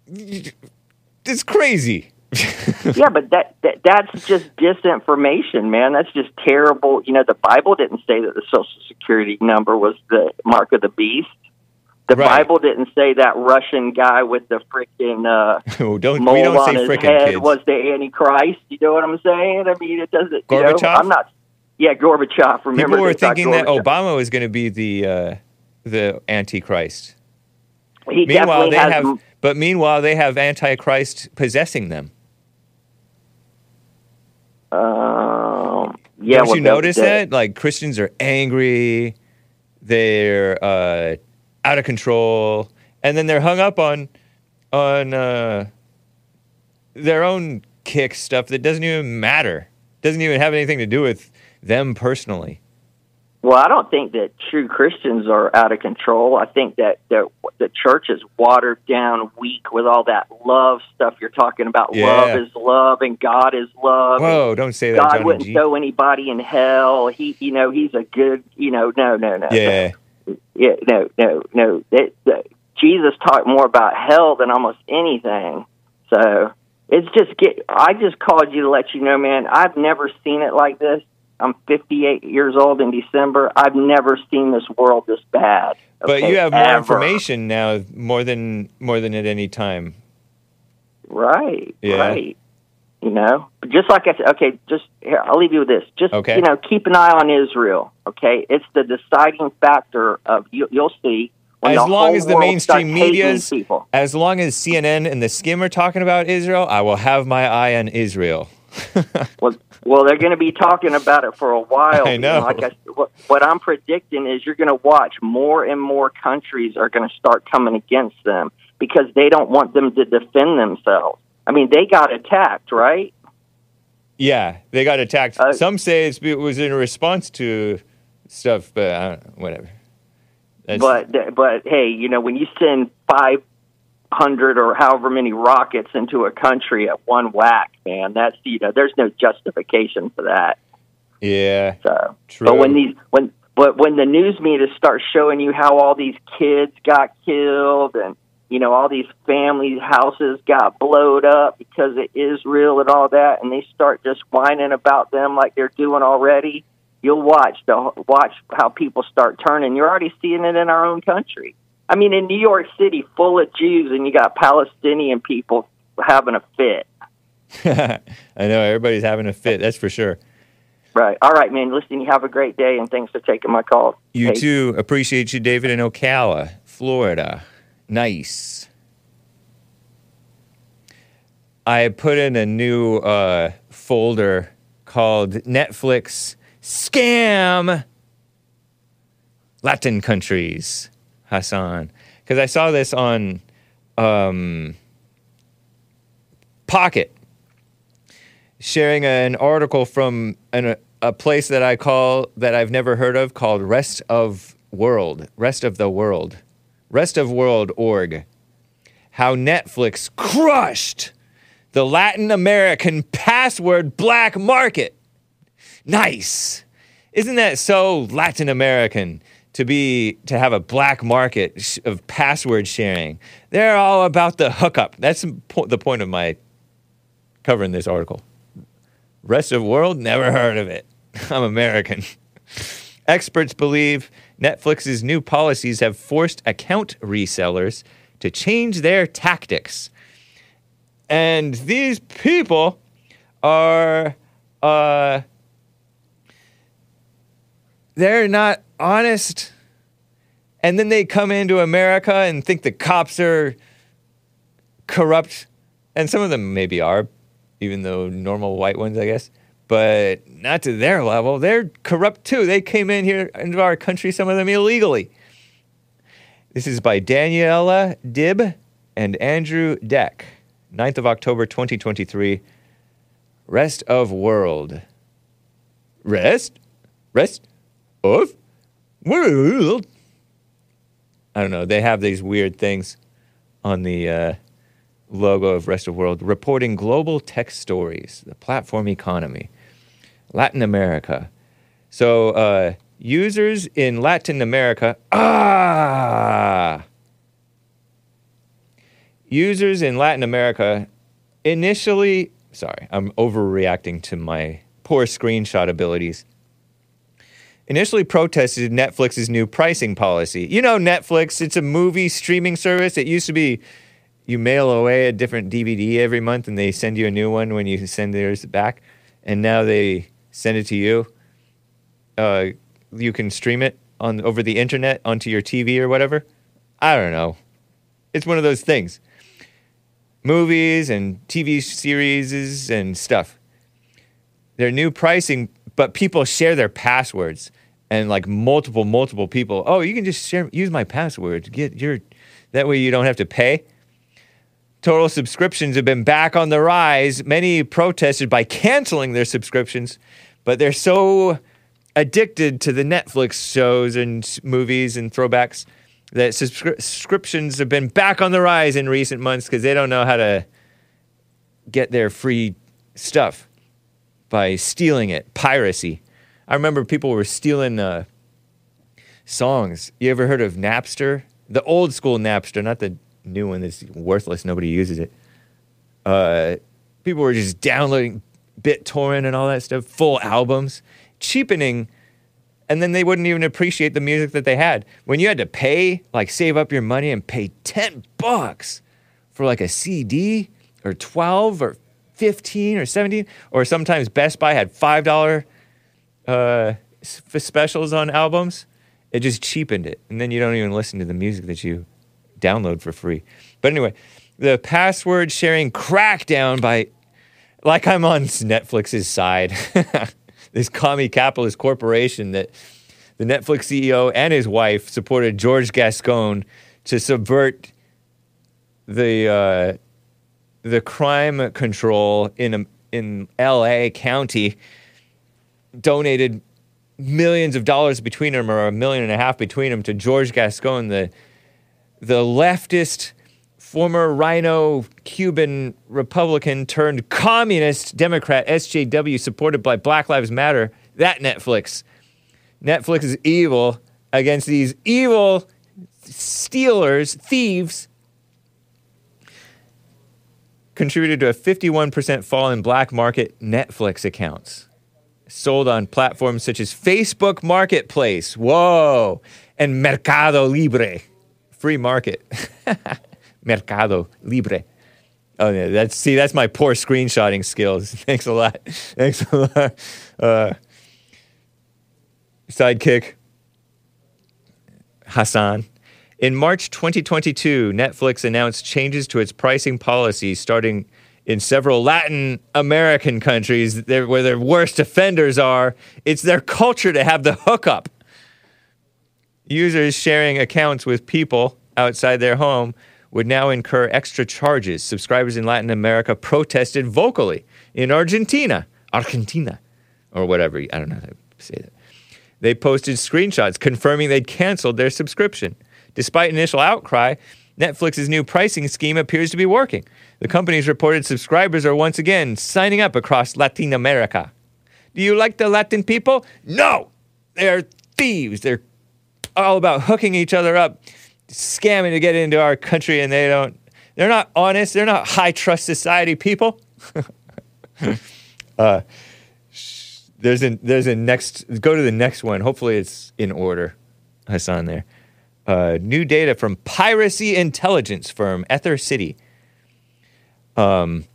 It's crazy. <laughs> yeah, but that, that that's just disinformation, man. That's just terrible. You know, the Bible didn't say that the social security number was the mark of the beast. The Right. Bible didn't say that Russian guy with the freaking uh, <laughs> Oh, don't mole we don't on say his head kids. was the Antichrist. You know what I'm saying? I mean, it doesn't. You know, I'm not. Yeah, Gorbachev. Remember, People were thinking that Obama was going to be the uh, the antichrist. He meanwhile, definitely they has. have, but meanwhile, they have antichrist possessing them. Um, yeah, Don't you notice that? Like Christians are angry, they're uh, out of control, and then they're hung up on on uh, their own kick stuff that doesn't even matter. Doesn't even have anything to do with them personally. Well, I don't think that true Christians are out of control. I think that the, the church is watered down, weak with all that love stuff you're talking about. Yeah. Love is love, and God is love. Whoa! Don't say that, God Johnny wouldn't G. throw anybody in hell. He, you know, he's a good, you know, no, no, no. Yeah, yeah, no, no, no. It, Jesus talked more about hell than almost anything. So it's just get. I just called you to let you know, man. I've never seen it like this. I'm 58 years old in December. I've never seen this world this bad. but you have more ever. information now, more than more than at any time. Right. Yeah. Right. You know, just like I said, okay, just here, I'll leave you with this. Just, Okay. you know, keep an eye on Israel, okay? It's the deciding factor of, you, you'll see. When As long as the mainstream media's, as long as CNN and theSkimm are talking about Israel, I will have my eye on Israel. <laughs> Well, well, they're going to be talking about it for a while. I You know, know. Like I, what, what I'm predicting is you're going to watch more and more countries are going to start coming against them because they don't want them to defend themselves. I mean, they got attacked, right? Yeah, they got attacked. Uh, Some say it's, it was in response to stuff, but I don't, whatever. That's, But but hey, you know, when you send five hundred or however many rockets into a country at one whack, man, that's you know, there's no justification for that. yeah, So, true. but when these when but when the news media starts showing you how all these kids got killed and you know all these family houses got blowed up because of Israel and all that, and they start just whining about them like they're doing already, you'll watch the watch how people start turning. You're already seeing it in our own country. I mean, in New York City, full of Jews, and you got Palestinian people having a fit. <laughs> I know everybody's having a fit. That's for sure. Right. All right, man. Listen, you have a great day, and thanks for taking my call. You Hey. too. Appreciate you, David, in Ocala, Florida. Nice. I put in a new uh, folder called Netflix Scam Latin Countries, Hassan. Because I saw this on um, Pocket, sharing an article from an, a place that I call, that I've never heard of, called Rest of World, Rest of the World, Rest of World org. How Netflix crushed the Latin American password black market. Nice. Isn't that so Latin American to be to have a black market of password sharing? They're all about the hookup. That's the point of my covering this article. Rest of world never heard of it. <laughs> I'm American. <laughs> Experts believe Netflix's new policies have forced account resellers to change their tactics. And these people are, uh, they're not honest. And then they come into America and think the cops are corrupt. And some of them maybe are, even though normal white ones, I guess. But not to their level. They're corrupt too. They came in here into our country, some of them illegally. This is by Daniela Dib and Andrew Deck. 9th of October 2023. Rest of world. Rest? Rest world? I don't know. They have these weird things on the uh, logo of Rest of World, reporting global tech stories, the platform economy, Latin America. So, uh, users in Latin America, ah, users in Latin America initially, sorry, I'm overreacting to my poor screenshot abilities. Initially protested Netflix's new pricing policy. You know, Netflix, it's a movie streaming service. It used to be you mail away a different DVD every month and they send you a new one when you send theirs back. And now they send it to you. Uh, you can stream it on over the internet onto your TV or whatever. I don't know. It's one of those things. Movies and TV series and stuff. Their new pricing, but people share their passwords and like multiple, multiple people. Oh, you can just share, use my password. Get your, that way you don't have to pay. Total subscriptions have been back on the rise. Many protested by canceling their subscriptions, but they're so addicted to the Netflix shows and movies and throwbacks that subscri- subscriptions have been back on the rise in recent months because they don't know how to get their free stuff by stealing it, piracy. I remember people were stealing uh, songs. You ever heard of Napster? The old school Napster, not the new one that's worthless. Nobody uses it. Uh, people were just downloading BitTorrent and all that stuff, full albums, cheapening, and then they wouldn't even appreciate the music that they had. When you had to pay, like save up your money and pay 10 bucks for like a CD or 12 or 15 or 17, or sometimes Best Buy had $5 uh, specials on albums, it just cheapened it. And then you don't even listen to the music that you download for free. But anyway, the password sharing crackdown by, like I'm on Netflix's side, <laughs> this commie capitalist corporation that the Netflix CEO and his wife supported George Gascon to subvert the uh, the crime control in um, in L.A. County. Donated millions of dollars between them, or a million and a half between them, to George Gascon, the the leftist former rhino Cuban Republican turned communist Democrat SJW supported by Black Lives Matter. That Netflix. Netflix is evil against these evil stealers, thieves. Contributed to a 51% fall in black market Netflix accounts. Sold on platforms such as Facebook Marketplace, whoa, and Mercado Libre free market. <laughs> Mercado Libre. Oh yeah, that's see, that's my poor screenshotting skills. <laughs> Thanks a lot. Thanks a lot. Uh, sidekick. Hassan. In March 2022, Netflix announced changes to its pricing policy starting in several Latin American countries where their worst offenders are. It's their culture to have the hookup. Users sharing accounts with people outside their home would now incur extra charges. Subscribers in Latin America protested vocally. In Argentina, Argentina, or whatever, I don't know how to say that. They posted screenshots confirming they'd canceled their subscription. Despite initial outcry, Netflix's new pricing scheme appears to be working. The company's reported subscribers are once again signing up across Latin America. Do you like the Latin people? No! They're thieves. They're all about hooking each other up, scamming to get into our country, and they don't. They're not honest. They're not high trust society people. <laughs> uh, sh- There's a there's a next. Go to the next one. Hopefully it's in order. Hassan there. Uh, new data from piracy intelligence firm Ether City. Um,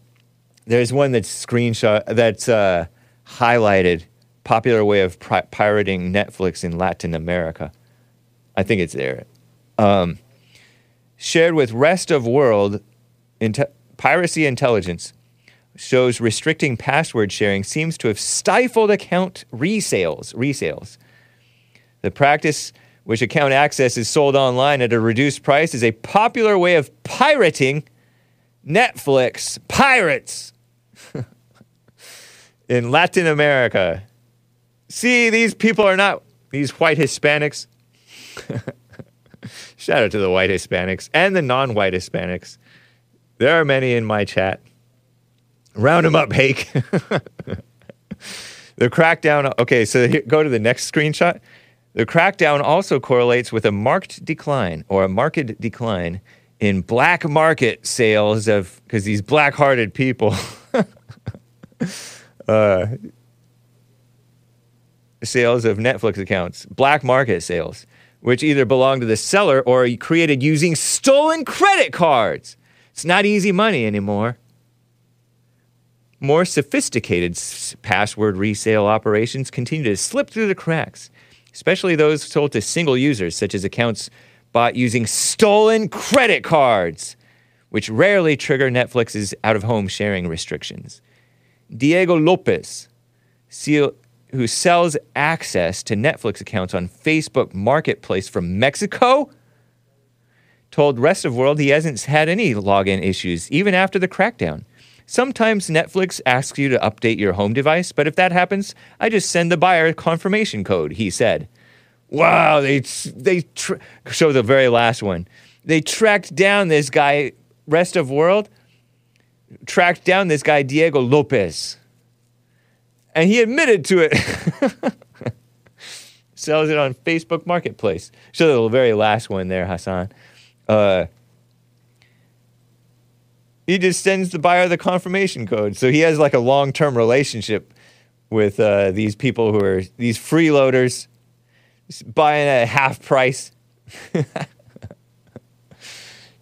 there's one that's screenshot that's uh, highlighted popular way of pri- pirating Netflix in Latin America. I think it's there. Um, shared with rest of world, inte- piracy intelligence shows restricting password sharing seems to have stifled account resales. Resales. The practice, which account access is sold online at a reduced price, is a popular way of pirating Netflix. Pirates <laughs> in Latin America. See, these people are not these white Hispanics. <laughs> Shout out to the white Hispanics and the non white Hispanics. There are many in my chat. Round them up, Hake. <laughs> the crackdown, okay, so here, go to the next screenshot. The crackdown also correlates with a marked decline or a market decline in black market sales of, because these black hearted people, <laughs> uh, sales of Netflix accounts, black market sales, which either belong to the seller or are created using stolen credit cards. It's not easy money anymore. More sophisticated s- password resale operations continue to slip through the cracks, especially those sold to single users, such as accounts bought using stolen credit cards, which rarely trigger Netflix's out of home sharing restrictions. Diego Lopez, who sells access to Netflix accounts on Facebook Marketplace from Mexico, told Rest of World he hasn't had any login issues even after the crackdown. Sometimes Netflix asks you to update your home device, but if that happens, I just send the buyer a confirmation code, he said. Wow, they they tr- show the very last one. They tracked down this guy, Rest of World, tracked down this guy Diego Lopez, and he admitted to it. <laughs> Sells it on Facebook Marketplace. Show the very last one there, Hassan. Uh, he just sends the buyer the confirmation code. So he has like a long term relationship with uh, these people who are these freeloaders buying at half price. <laughs>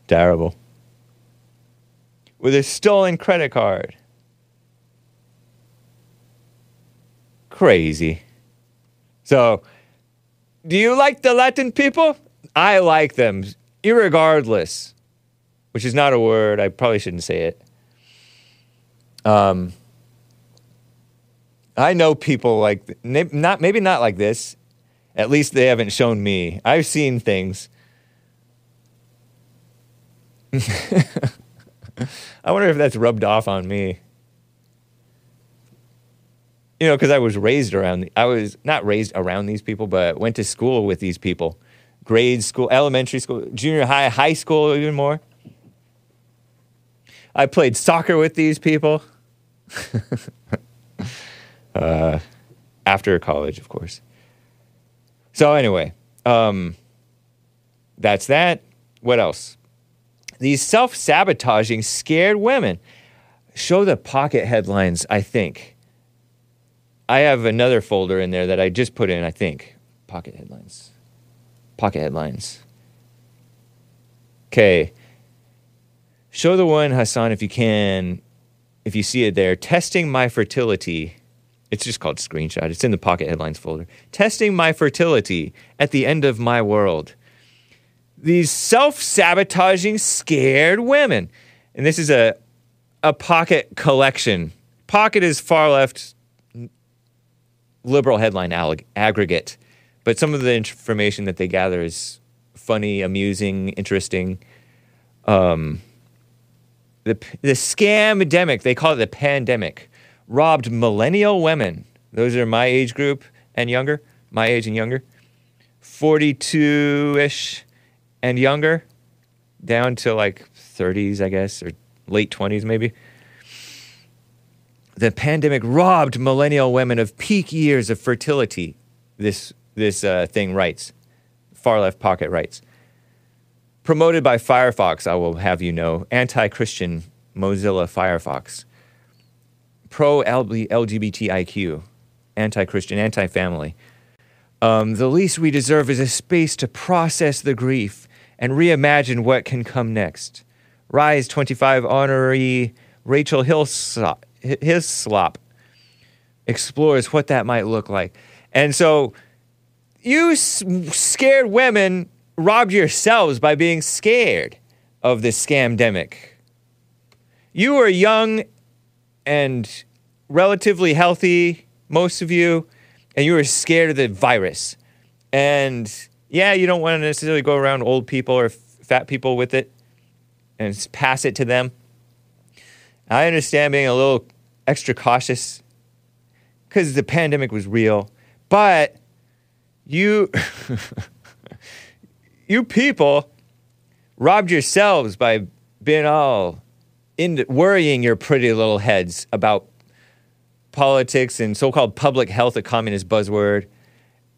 Terrible. With a stolen credit card. Crazy. So, do you like the Latin people? I like them, irregardless which is not a word. I probably shouldn't say it. Um, I know people like not maybe not like this. At least they haven't shown me. I've seen things. <laughs> I wonder if that's rubbed off on me. You know, because I was raised around. I was not raised around these people, but went to school with these people. Grade school, elementary school, junior high, high school, even more. I played soccer with these people. <laughs> uh, after college, of course. So, anyway, um, that's that. What else? These self sabotaging, scared women. Show the pocket headlines, I think. I have another folder in there that I just put in, I think. Pocket headlines. Pocket headlines. Okay. Show the one, Hassan, if you can, if you see it there. Testing my fertility. It's just called screenshot. It's in the pocket headlines folder. Testing my fertility at the end of my world. These self sabotaging, scared women. And this is a, a pocket collection. Pocket is far left liberal headline aggregate, but some of the information that they gather is funny, amusing, interesting. Um, the, the scam-demic, they call it the pandemic, robbed millennial women. Those are my age group and younger, my age and younger, 42 ish and younger, down to like 30s, I guess, or late 20s maybe. The pandemic robbed millennial women of peak years of fertility, this, this uh, thing writes. Far left pocket writes. Promoted by Firefox, I will have you know, anti Christian Mozilla Firefox. Pro LGBTIQ. anti Christian, anti family. Um, the least we deserve is a space to process the grief and reimagine what can come next. Rise 25 honoree Rachel Hillslop, Hislop explores what that might look like. And so you s- scared women robbed yourselves by being scared of this scamdemic. You were young and relatively healthy, most of you, and you were scared of the virus. And yeah, you don't want to necessarily go around old people or f- fat people with it and pass it to them. I understand being a little extra cautious because the pandemic was real, but you, <laughs> you people robbed yourselves by being all into worrying your pretty little heads about politics and so-called public health, a communist buzzword,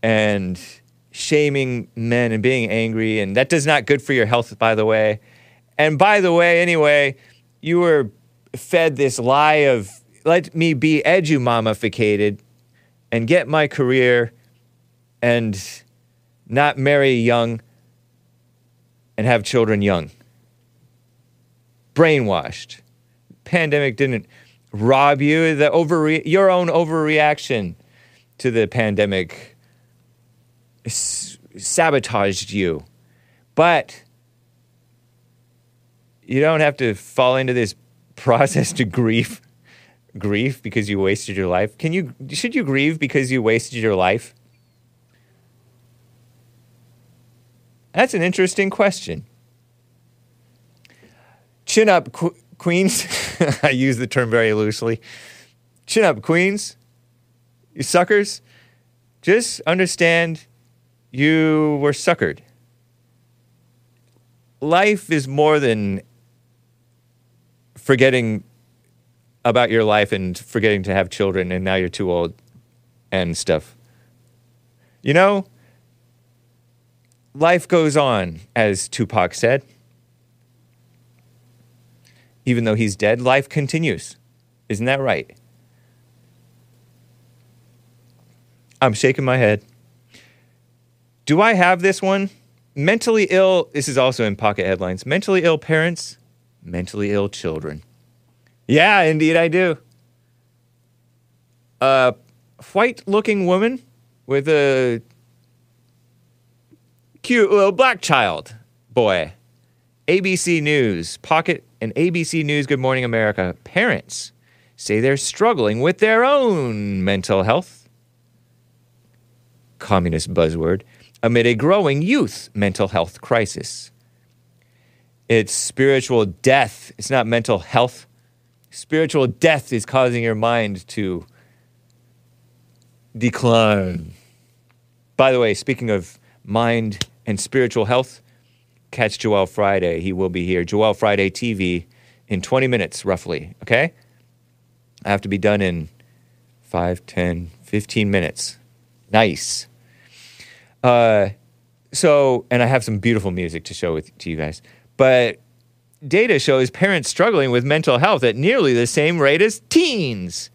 and shaming men and being angry, and that does not good for your health, by the way. And by the way, anyway, you were fed this lie of let me be edumamificated and get my career and not marry young and have children young. Brainwashed. Pandemic didn't rob you. The overre- your own overreaction to the pandemic s- sabotaged you. But you don't have to fall into this <laughs> process to grief grief because you wasted your life. Can you should you grieve because you wasted your life? That's an interesting question. Chin up, qu- Queens. <laughs> I use the term very loosely. Chin up, Queens. You suckers. Just understand you were suckered. Life is more than forgetting about your life and forgetting to have children and now you're too old and stuff. You know, life goes on, as Tupac said. Even though he's dead, life continues. Isn't that right? I'm shaking my head. Do I have this one? Mentally ill, this is also in pocket headlines. Mentally ill parents, mentally ill children. Yeah, indeed I do. A white looking woman with a cute little black child boy. ABC News, Pocket, and ABC News Good Morning America. Parents say they're struggling with their own mental health. Communist buzzword amid a growing youth mental health crisis. It's spiritual death, it's not mental health. Spiritual death is causing your mind to decline. By the way, speaking of mind and spiritual health, catch Joel Friday. He will be here. Joel Friday TV in 20 minutes, roughly. Okay? I have to be done in 5, 10, 15 minutes. Nice. Uh, so, and I have some beautiful music to show with, to you guys. But data shows parents struggling with mental health at nearly the same rate as teens.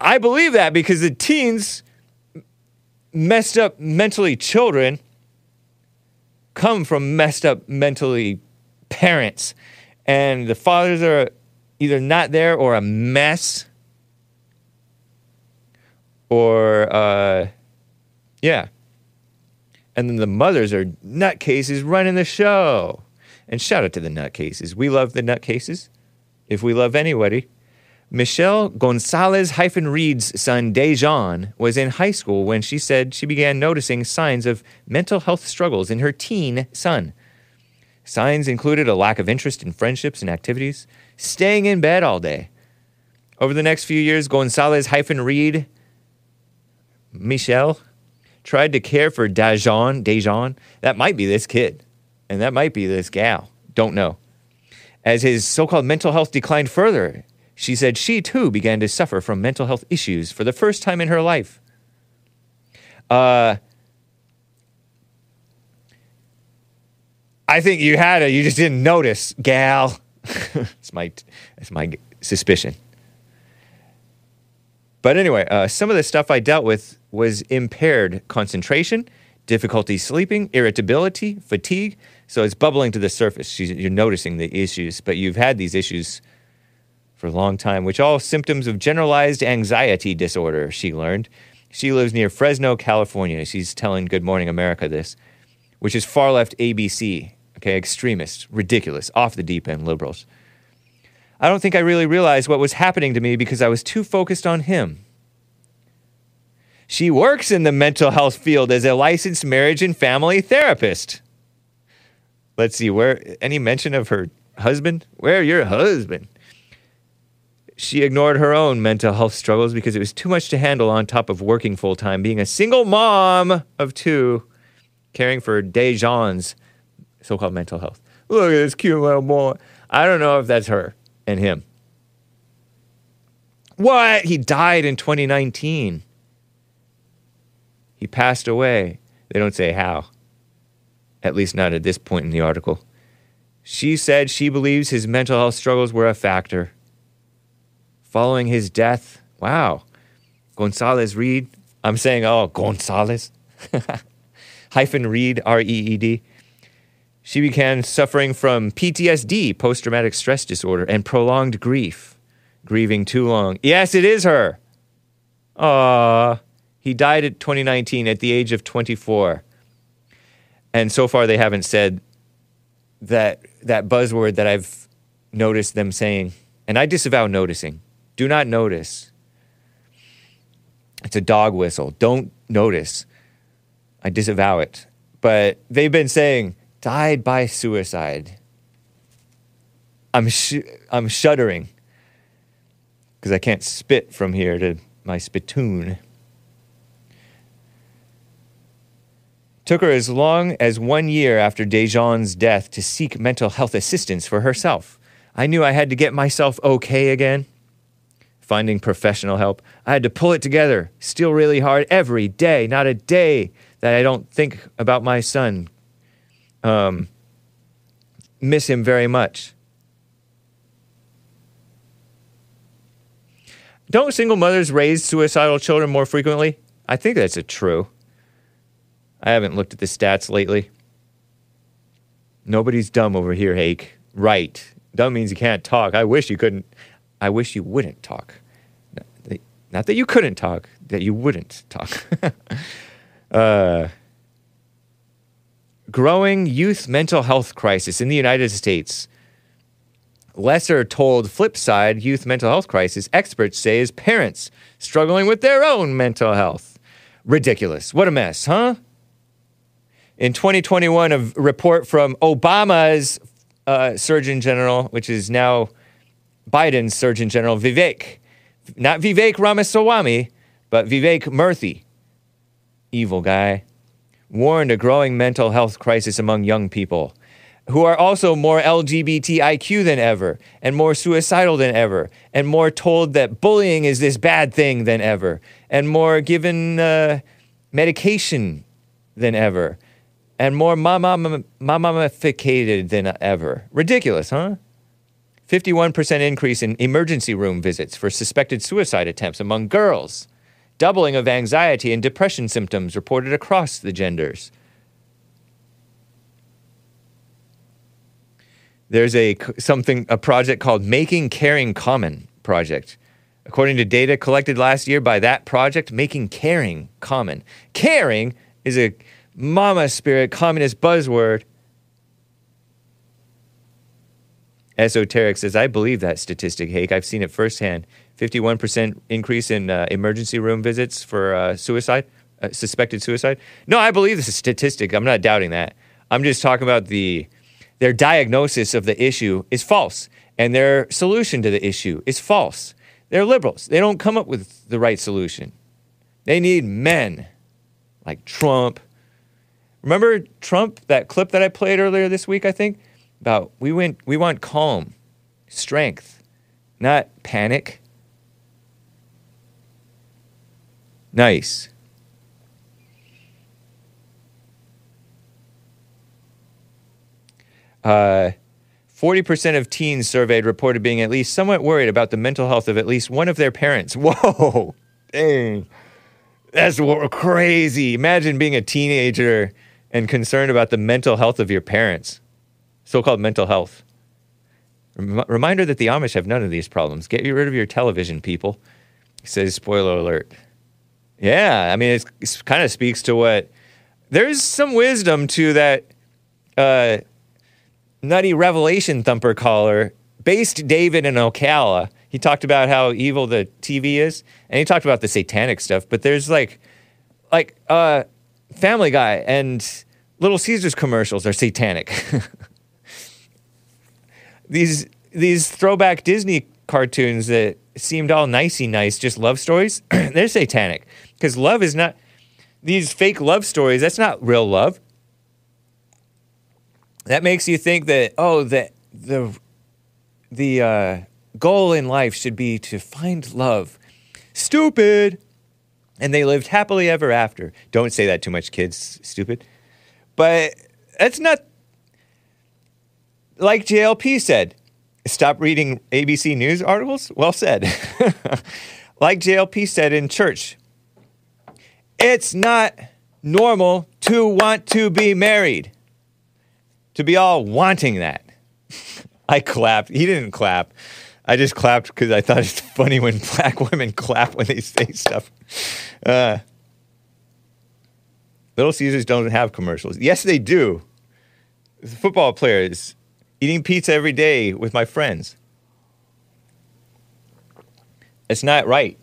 I believe that because the teens messed up mentally children come from messed up mentally parents. And the fathers are either not there or a mess. Or, uh, yeah. And then the mothers are nutcases running the show. And shout out to the nutcases. We love the nutcases. If we love anybody. Michelle Gonzalez hyphen Reed's son Dejan was in high school when she said she began noticing signs of mental health struggles in her teen son. Signs included a lack of interest in friendships and activities, staying in bed all day. Over the next few years, Gonzalez hyphen Reed, Michelle, tried to care for Dejan. Dejan. That might be this kid, and that might be this gal. Don't know. As his so called mental health declined further, she said she too began to suffer from mental health issues for the first time in her life. Uh, I think you had it, you just didn't notice, gal. <laughs> it's my, it's my suspicion. But anyway, uh, some of the stuff I dealt with was impaired concentration, difficulty sleeping, irritability, fatigue. So it's bubbling to the surface. You're noticing the issues, but you've had these issues for a long time, which all symptoms of generalized anxiety disorder, she learned. She lives near Fresno, California. She's telling Good Morning America this, which is far left ABC, okay, extremists, ridiculous, off the deep end liberals. I don't think I really realized what was happening to me because I was too focused on him. She works in the mental health field as a licensed marriage and family therapist. Let's see, where any mention of her husband? Where your husband? She ignored her own mental health struggles because it was too much to handle on top of working full time, being a single mom of two, caring for Dejan's so called mental health. Look at this cute little boy. I don't know if that's her and him. What? He died in 2019. He passed away. They don't say how. At least not at this point in the article. She said she believes his mental health struggles were a factor. Following his death, wow. Gonzalez Reed, I'm saying, oh, Gonzalez. <laughs> Hyphen Reed, R E E D. She began suffering from PTSD, post traumatic stress disorder, and prolonged grief. Grieving too long. Yes, it is her. Aww. He died at 2019 at the age of 24. And so far, they haven't said that, that buzzword that I've noticed them saying. And I disavow noticing. Do not notice. It's a dog whistle. Don't notice. I disavow it. But they've been saying, died by suicide. I'm, sh- I'm shuddering because I can't spit from here to my spittoon. Took her as long as one year after Dejan's death to seek mental health assistance for herself. I knew I had to get myself okay again. Finding professional help, I had to pull it together, still really hard every day, not a day that I don't think about my son. Um, miss him very much. Don't single mothers raise suicidal children more frequently? I think that's a true. I haven't looked at the stats lately. Nobody's dumb over here, Hake. Right. Dumb means you can't talk. I wish you couldn't. I wish you wouldn't talk. Not that you couldn't talk, that you wouldn't talk. <laughs> uh, growing youth mental health crisis in the United States. Lesser told flip side youth mental health crisis, experts say, is parents struggling with their own mental health. Ridiculous. What a mess, huh? In 2021, a report from Obama's uh, Surgeon General, which is now Biden's Surgeon General, Vivek, not Vivek Ramaswamy, but Vivek Murthy, evil guy, warned a growing mental health crisis among young people who are also more LGBTIQ than ever, and more suicidal than ever, and more told that bullying is this bad thing than ever, and more given uh, medication than ever, and more mamificated than ever. Ridiculous, huh? 51% increase in emergency room visits for suspected suicide attempts among girls. Doubling of anxiety and depression symptoms reported across the genders. There's a something a project called Making Caring Common project. According to data collected last year by that project, making caring common. Caring is a mama spirit communist buzzword. Esoteric says, I believe that statistic, Hake. I've seen it firsthand. 51% increase in uh, emergency room visits for uh, suicide, uh, suspected suicide. No, I believe this is statistic. I'm not doubting that. I'm just talking about the their diagnosis of the issue is false, and their solution to the issue is false. They're liberals. They don't come up with the right solution. They need men like Trump. Remember Trump, that clip that I played earlier this week, I think? About we went we want calm, strength, not panic. Nice. Uh, 40% of teens surveyed reported being at least somewhat worried about the mental health of at least one of their parents. <laughs> Whoa! Dang. That's crazy. Imagine being a teenager and concerned about the mental health of your parents. So called mental health. Rem- reminder that the Amish have none of these problems. Get rid of your television, people. He Says spoiler alert. Yeah, I mean, it kind of speaks to what. There's some wisdom to that uh, nutty revelation thumper caller based David in Ocala. He talked about how evil the TV is, and he talked about the satanic stuff. But there's like, like uh, Family Guy and Little Caesars commercials are satanic. <laughs> these these throwback Disney cartoons that seemed all nicey nice, just love stories, <clears throat> they're satanic because love is not these fake love stories. That's not real love. That makes you think that oh the the the uh, goal in life should be to find love. Stupid. And they lived happily ever after. Don't say that too much, kids. Stupid. But that's not like JLP said. Stop reading ABC News articles? Well said. <laughs> like JLP said in church, it's not normal to want to be married, to be all wanting that. <laughs> I clapped. He didn't clap. I just clapped because I thought it's <laughs> funny when black women clap when they say stuff. Uh, Little Caesars don't have commercials. Yes, they do. Football players eating pizza every day with my friends. It's not right.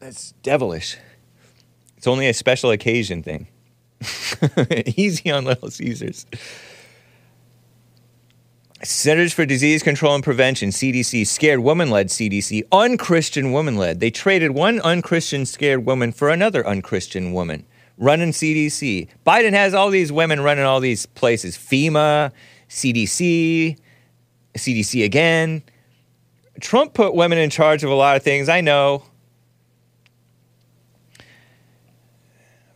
That's devilish. It's only a special occasion thing. <laughs> Easy on Little Caesars. Centers for Disease Control and Prevention, CDC, scared woman led CDC, unchristian woman led. They traded one unchristian scared woman for another unchristian woman running CDC. Biden has all these women running all these places FEMA, CDC, CDC again. Trump put women in charge of a lot of things. I know.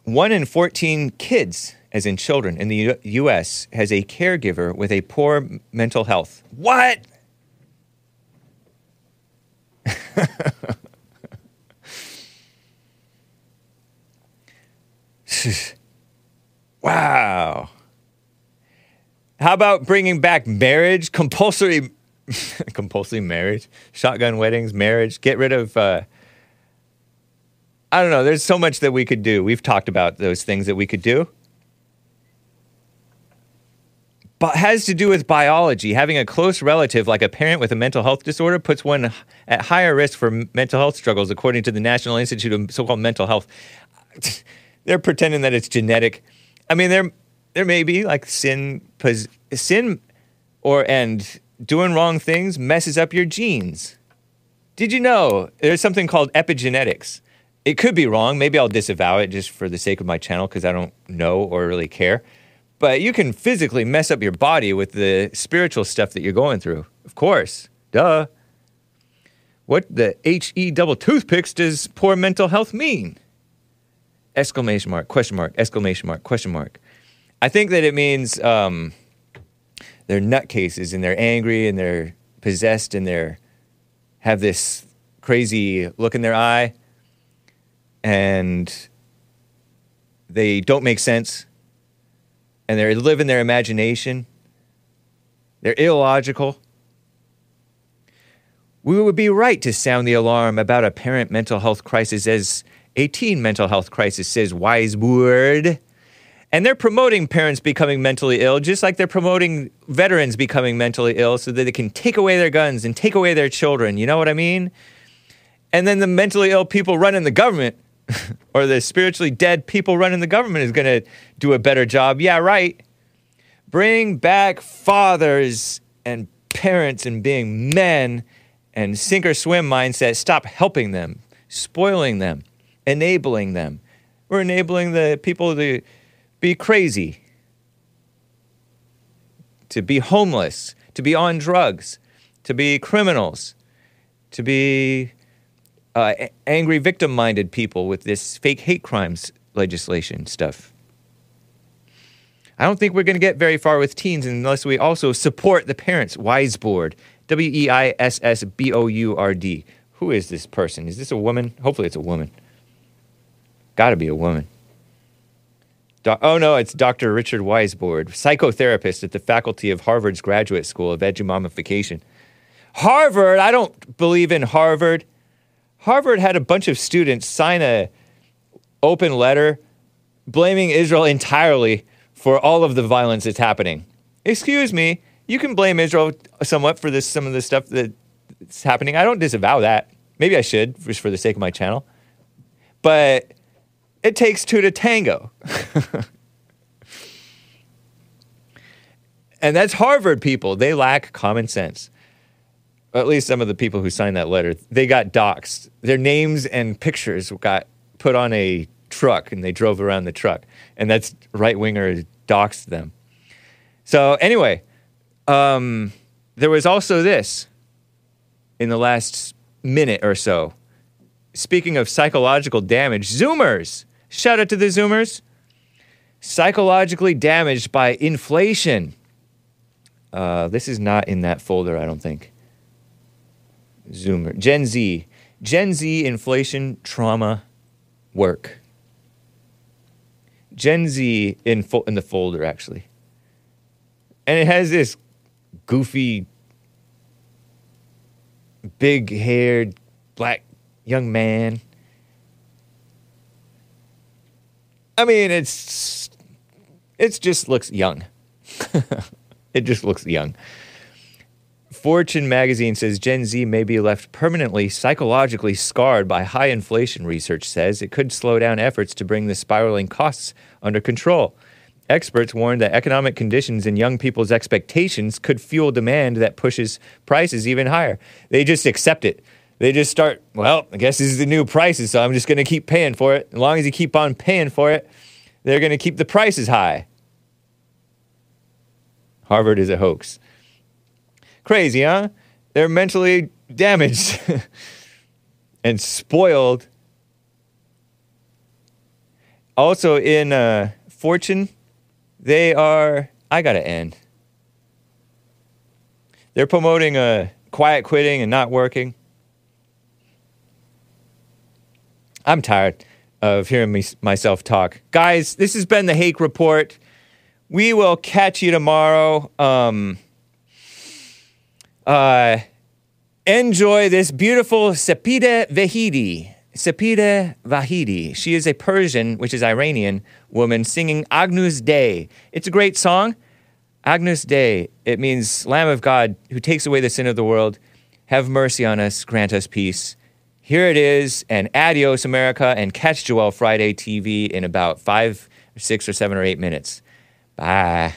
One in 14 kids, as in children, in the U- US has a caregiver with a poor mental health. What? <laughs> wow. How about bringing back marriage, compulsory, <laughs> compulsory marriage, shotgun weddings, marriage? Get rid of. Uh, I don't know. There's so much that we could do. We've talked about those things that we could do. But has to do with biology. Having a close relative, like a parent with a mental health disorder, puts one at higher risk for mental health struggles, according to the National Institute of So-called Mental Health. <laughs> They're pretending that it's genetic. I mean, there there may be like sin, pos- sin, or and doing wrong things messes up your genes. Did you know there's something called epigenetics? It could be wrong. Maybe I'll disavow it just for the sake of my channel because I don't know or really care. But you can physically mess up your body with the spiritual stuff that you're going through. Of course. Duh. What the HE double toothpicks does poor mental health mean? Exclamation mark, question mark, exclamation mark, question mark. I think that it means um, they're nutcases and they're angry and they're possessed and they're have this crazy look in their eye and they don't make sense and they live in their imagination. They're illogical. We would be right to sound the alarm about a parent mental health crisis as a teen mental health crisis, says Weissbourd. And they're promoting parents becoming mentally ill, just like they're promoting veterans becoming mentally ill so that they can take away their guns and take away their children. You know what I mean? And then the mentally ill people running the government <laughs> or the spiritually dead people running the government is going to do a better job. Yeah, right. Bring back fathers and parents and being men and sink or swim mindset. Stop helping them, spoiling them, enabling them. We're enabling the people to be crazy, to be homeless, to be on drugs, to be criminals, to be uh, angry victim minded people with this fake hate crimes legislation stuff. I don't think we're going to get very far with teens unless we also support the parents. Weissbourd, W E I S S B O U R D. Who is this person? Is this a woman? Hopefully, it's a woman. Got to be a woman. Do- oh no, it's Dr. Richard Weissbourd, psychotherapist at the faculty of Harvard's Graduate School of Edumamification. Harvard, I don't believe in Harvard. Harvard had a bunch of students sign a open letter blaming Israel entirely for all of the violence that's happening. Excuse me, you can blame Israel somewhat for this some of the stuff that's happening. I don't disavow that. Maybe I should, just for the sake of my channel. But it takes two to tango. <laughs> and that's Harvard people. They lack common sense. At least some of the people who signed that letter, they got doxxed. Their names and pictures got put on a truck and they drove around the truck. And that's right winger doxed them. So, anyway, um, there was also this in the last minute or so. Speaking of psychological damage, Zoomers. Shout out to the Zoomers. Psychologically damaged by inflation. Uh, this is not in that folder, I don't think. Zoomer. Gen Z. Gen Z inflation trauma work. Gen Z in, fo- in the folder, actually. And it has this goofy, big haired, black young man. I mean, it's it just looks young. <laughs> it just looks young. Fortune magazine says Gen Z may be left permanently psychologically scarred by high inflation, research says. It could slow down efforts to bring the spiraling costs under control. Experts warn that economic conditions and young people's expectations could fuel demand that pushes prices even higher. They just accept it. They just start, well, I guess this is the new prices, so I'm just going to keep paying for it. As long as you keep on paying for it, they're going to keep the prices high. Harvard is a hoax. Crazy, huh? They're mentally damaged <laughs> and spoiled. Also, in uh, Fortune, they are. I gotta end. They're promoting uh, quiet quitting and not working. I'm tired of hearing me, myself talk. Guys, this has been the Hake Report. We will catch you tomorrow. Um, uh, enjoy this beautiful Sepideh Vahidi. Sepideh Vahidi. She is a Persian, which is Iranian, woman singing Agnus Dei. It's a great song. Agnus Dei. It means Lamb of God who takes away the sin of the world. Have mercy on us, grant us peace. Here it is, and adios, America, and catch Joel Friday TV in about five, or six, or seven, or eight minutes. Bye.